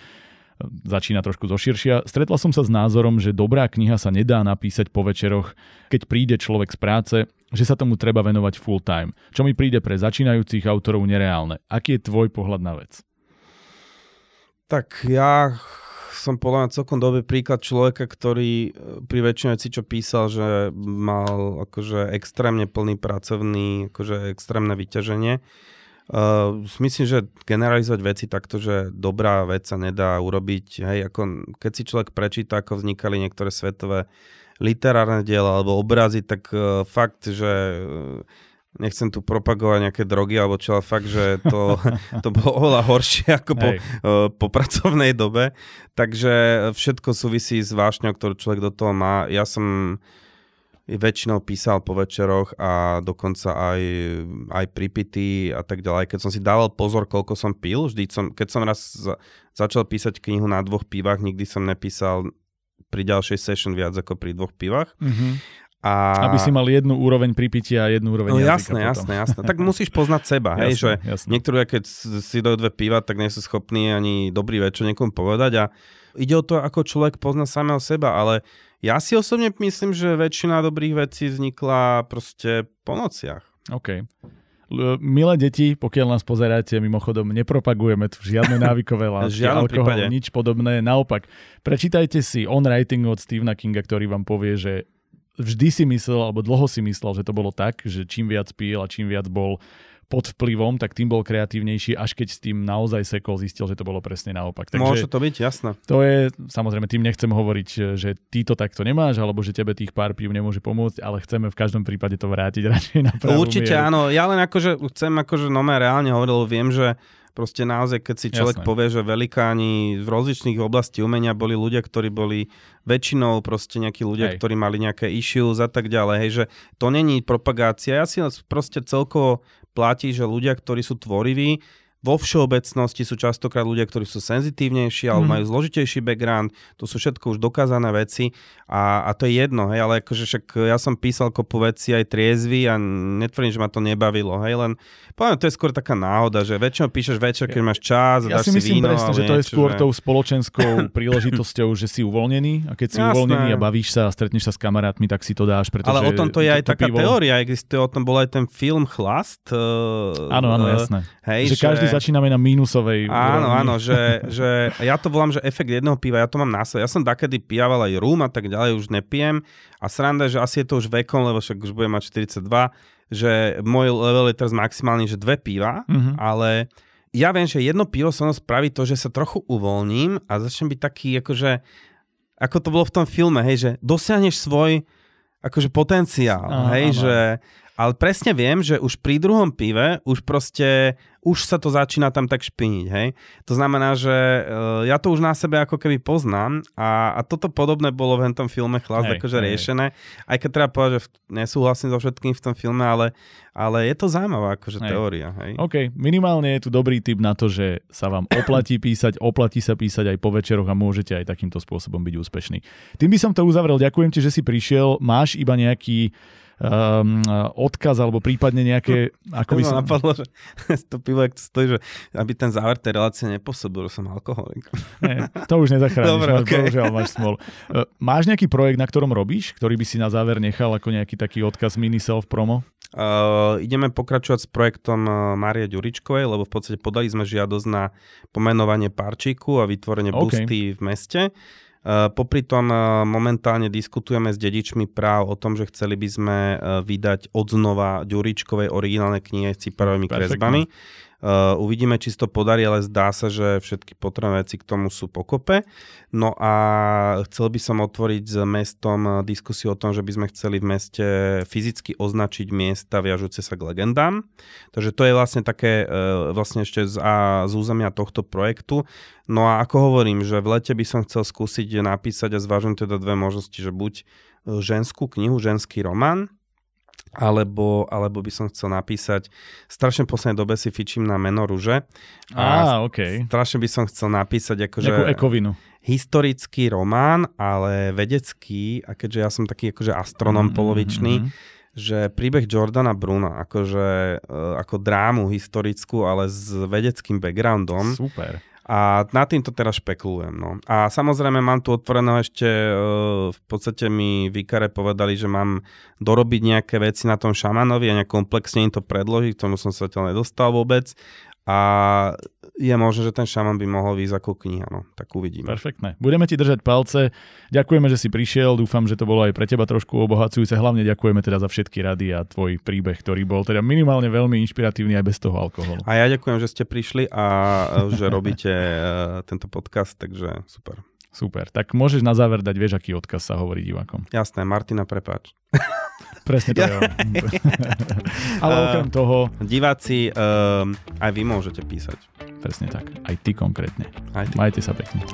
Začína trošku zoširšia. Stretla som sa s názorom, že dobrá kniha sa nedá napísať po večeroch, keď príde človek z práce, že sa tomu treba venovať full time. Čo mi príde pre začínajúcich autorov nereálne. Aký je tvoj pohľad na vec? Tak ja som podľa mňa celkom dobrý príklad človeka, ktorý e, pri väčšine veci, čo písal, že mal akože extrémne plný pracovný, akože extrémne vyťaženie. Uh, myslím, že generalizovať veci takto, že dobrá vec sa nedá urobiť. Hej, ako keď si človek prečíta, ako vznikali niektoré svetové literárne diela alebo obrazy, tak uh, fakt, že uh, nechcem tu propagovať nejaké drogy alebo čo, ale fakt, že to, to bolo oveľa horšie ako po, uh, po pracovnej dobe. Takže všetko súvisí s vášňou, ktorú človek do toho má. Ja som väčšinou písal po večeroch a dokonca aj, aj pripity a tak ďalej. Keď som si dával pozor, koľko som pil, vždy som, keď som raz za, začal písať knihu na dvoch pivách, nikdy som nepísal pri ďalšej session viac ako pri dvoch pivách. Mm-hmm. A... Aby si mal jednu úroveň pripitia a jednu úroveň no, jasné, potom. jasné, jasné. Tak musíš poznať seba, hej, jasné, že jasné. niektorí, keď si dajú dve piva, tak nie sú schopní ani dobrý večer niekomu povedať a ide o to, ako človek pozná samého seba, ale ja si osobne myslím, že väčšina dobrých vecí vznikla proste po nociach. OK. Milé deti, pokiaľ nás pozeráte, mimochodom nepropagujeme tu žiadne návykové látky, alkohol, prípade. nič podobné. Naopak, prečítajte si On Writing od Stephena Kinga, ktorý vám povie, že vždy si myslel, alebo dlho si myslel, že to bolo tak, že čím viac pil a čím viac bol pod vplyvom, tak tým bol kreatívnejší, až keď s tým naozaj sekol, zistil, že to bolo presne naopak. Takže Môže to byť, jasné. To je, samozrejme, tým nechcem hovoriť, že ty to takto nemáš, alebo že tebe tých pár pív nemôže pomôcť, ale chceme v každom prípade to vrátiť radšej na pravú Určite mieru. áno, ja len akože chcem, akože no reálne hovoril, viem, že Proste naozaj, keď si človek Jasné. povie, že velikáni v rozličných oblasti umenia boli ľudia, ktorí boli väčšinou proste nejakí ľudia, Hej. ktorí mali nejaké issues a tak ďalej, hej, že to není propagácia. Ja si proste celkovo platí, že ľudia, ktorí sú tvoriví, vo všeobecnosti sú častokrát ľudia, ktorí sú senzitívnejší alebo mm. majú zložitejší background, to sú všetko už dokázané veci a, a to je jedno, hej, ale akože však ja som písal kopu veci aj triezvy a netvrdím, že ma to nebavilo, hej, len poviem, to je skôr taká náhoda, že väčšinou píšeš večer, keď máš čas ja dáš si, myslím víno, presne, že to je skôr že... tou spoločenskou príležitosťou, že si uvoľnený a keď si Jasné. uvoľnený a bavíš sa a stretneš sa s kamarátmi, tak si to dáš, pretože Ale o tom to je aj to taká pivo... teória, existuje o tom bol aj ten film Chlast. Áno, áno, jasné. Hej, že, že každý začíname na mínusovej Áno, úrovni. áno, že, že ja to volám, že efekt jedného piva, ja to mám na sebe. Ja som dakedy pijával aj rum a tak ďalej, už nepijem. A sranda, že asi je to už vekom, lebo však už budem mať 42, že môj level je teraz maximálny, že dve piva, mm-hmm. ale ja viem, že jedno pivo som spraví to, že sa trochu uvoľním a začnem byť taký, akože, ako to bolo v tom filme, hej, že dosiahneš svoj akože potenciál, Aha, hej, áno. že ale presne viem, že už pri druhom pive už proste už sa to začína tam tak špiniť, hej. To znamená, že uh, ja to už na sebe ako keby poznám a, a toto podobné bolo v tom filme Chlast hej, akože hej. riešené. Aj keď treba povedať, že nesúhlasím so všetkým v tom filme, ale, ale je to zaujímavá akože hej. teória, hej. OK, minimálne je tu dobrý tip na to, že sa vám oplatí písať, oplatí sa písať aj po večeroch a môžete aj takýmto spôsobom byť úspešný. Tým by som to uzavrel. Ďakujem ti, že si prišiel. Máš iba nejaký um, odkaz alebo prípadne nejaké... Ako by som... napadlo, že to pivo, ak to stojí, že aby ten záver tej relácie nepôsobil, že som alkoholik. Nie, to už nezachrániš, Dobre, máš, okay. bohužiaľ máš smol. Uh, máš nejaký projekt, na ktorom robíš, ktorý by si na záver nechal ako nejaký taký odkaz mini self promo? Uh, ideme pokračovať s projektom uh, Márie Ďuričkovej, lebo v podstate podali sme žiadosť na pomenovanie parčíku a vytvorenie okay. busty v meste. Eh, popri tom eh, momentálne diskutujeme s dedičmi práv o tom, že chceli by sme eh, vydať odznova Ďuričkovej originálne knihy s ciparovými kresbami. Uh, uvidíme, či to podarí, ale zdá sa, že všetky potrebné veci k tomu sú pokope. No a chcel by som otvoriť s mestom diskusiu o tom, že by sme chceli v meste fyzicky označiť miesta viažúce sa k legendám. Takže to je vlastne také uh, vlastne ešte z, a, z územia tohto projektu. No a ako hovorím, že v lete by som chcel skúsiť napísať a zvážujem teda dve možnosti, že buď ženskú knihu, ženský román, alebo, alebo by som chcel napísať, strašne v poslednej dobe si fičím na meno Ruže. A ah, okay. strašne by som chcel napísať akože... Nejakú ekovinu. Historický román, ale vedecký, a keďže ja som taký akože astronom mm-hmm. polovičný, že príbeh Jordana Bruna, akože uh, ako drámu historickú, ale s vedeckým backgroundom. Super a na týmto teraz špekulujem. No. A samozrejme mám tu otvorené ešte, e, v podstate mi výkare povedali, že mám dorobiť nejaké veci na tom šamanovi a nejak komplexne im to predložiť, k tomu som sa zatiaľ nedostal vôbec a je možné, že ten šaman by mohol výjsť ako kniha, no, tak uvidíme. Perfektné. Budeme ti držať palce. Ďakujeme, že si prišiel. Dúfam, že to bolo aj pre teba trošku obohacujúce. Hlavne ďakujeme teda za všetky rady a tvoj príbeh, ktorý bol teda minimálne veľmi inšpiratívny aj bez toho alkoholu. A ja ďakujem, že ste prišli a že robíte e, tento podcast, takže super. Super. Tak môžeš na záver dať, vieš, aký odkaz sa hovorí divákom. Jasné, Martina, prepáč. Presne to je. Ale okrem toho... Diváci, uh, aj vy môžete písať. Presne tak. Aj ty konkrétne. Aj ty. Majte sa pekne.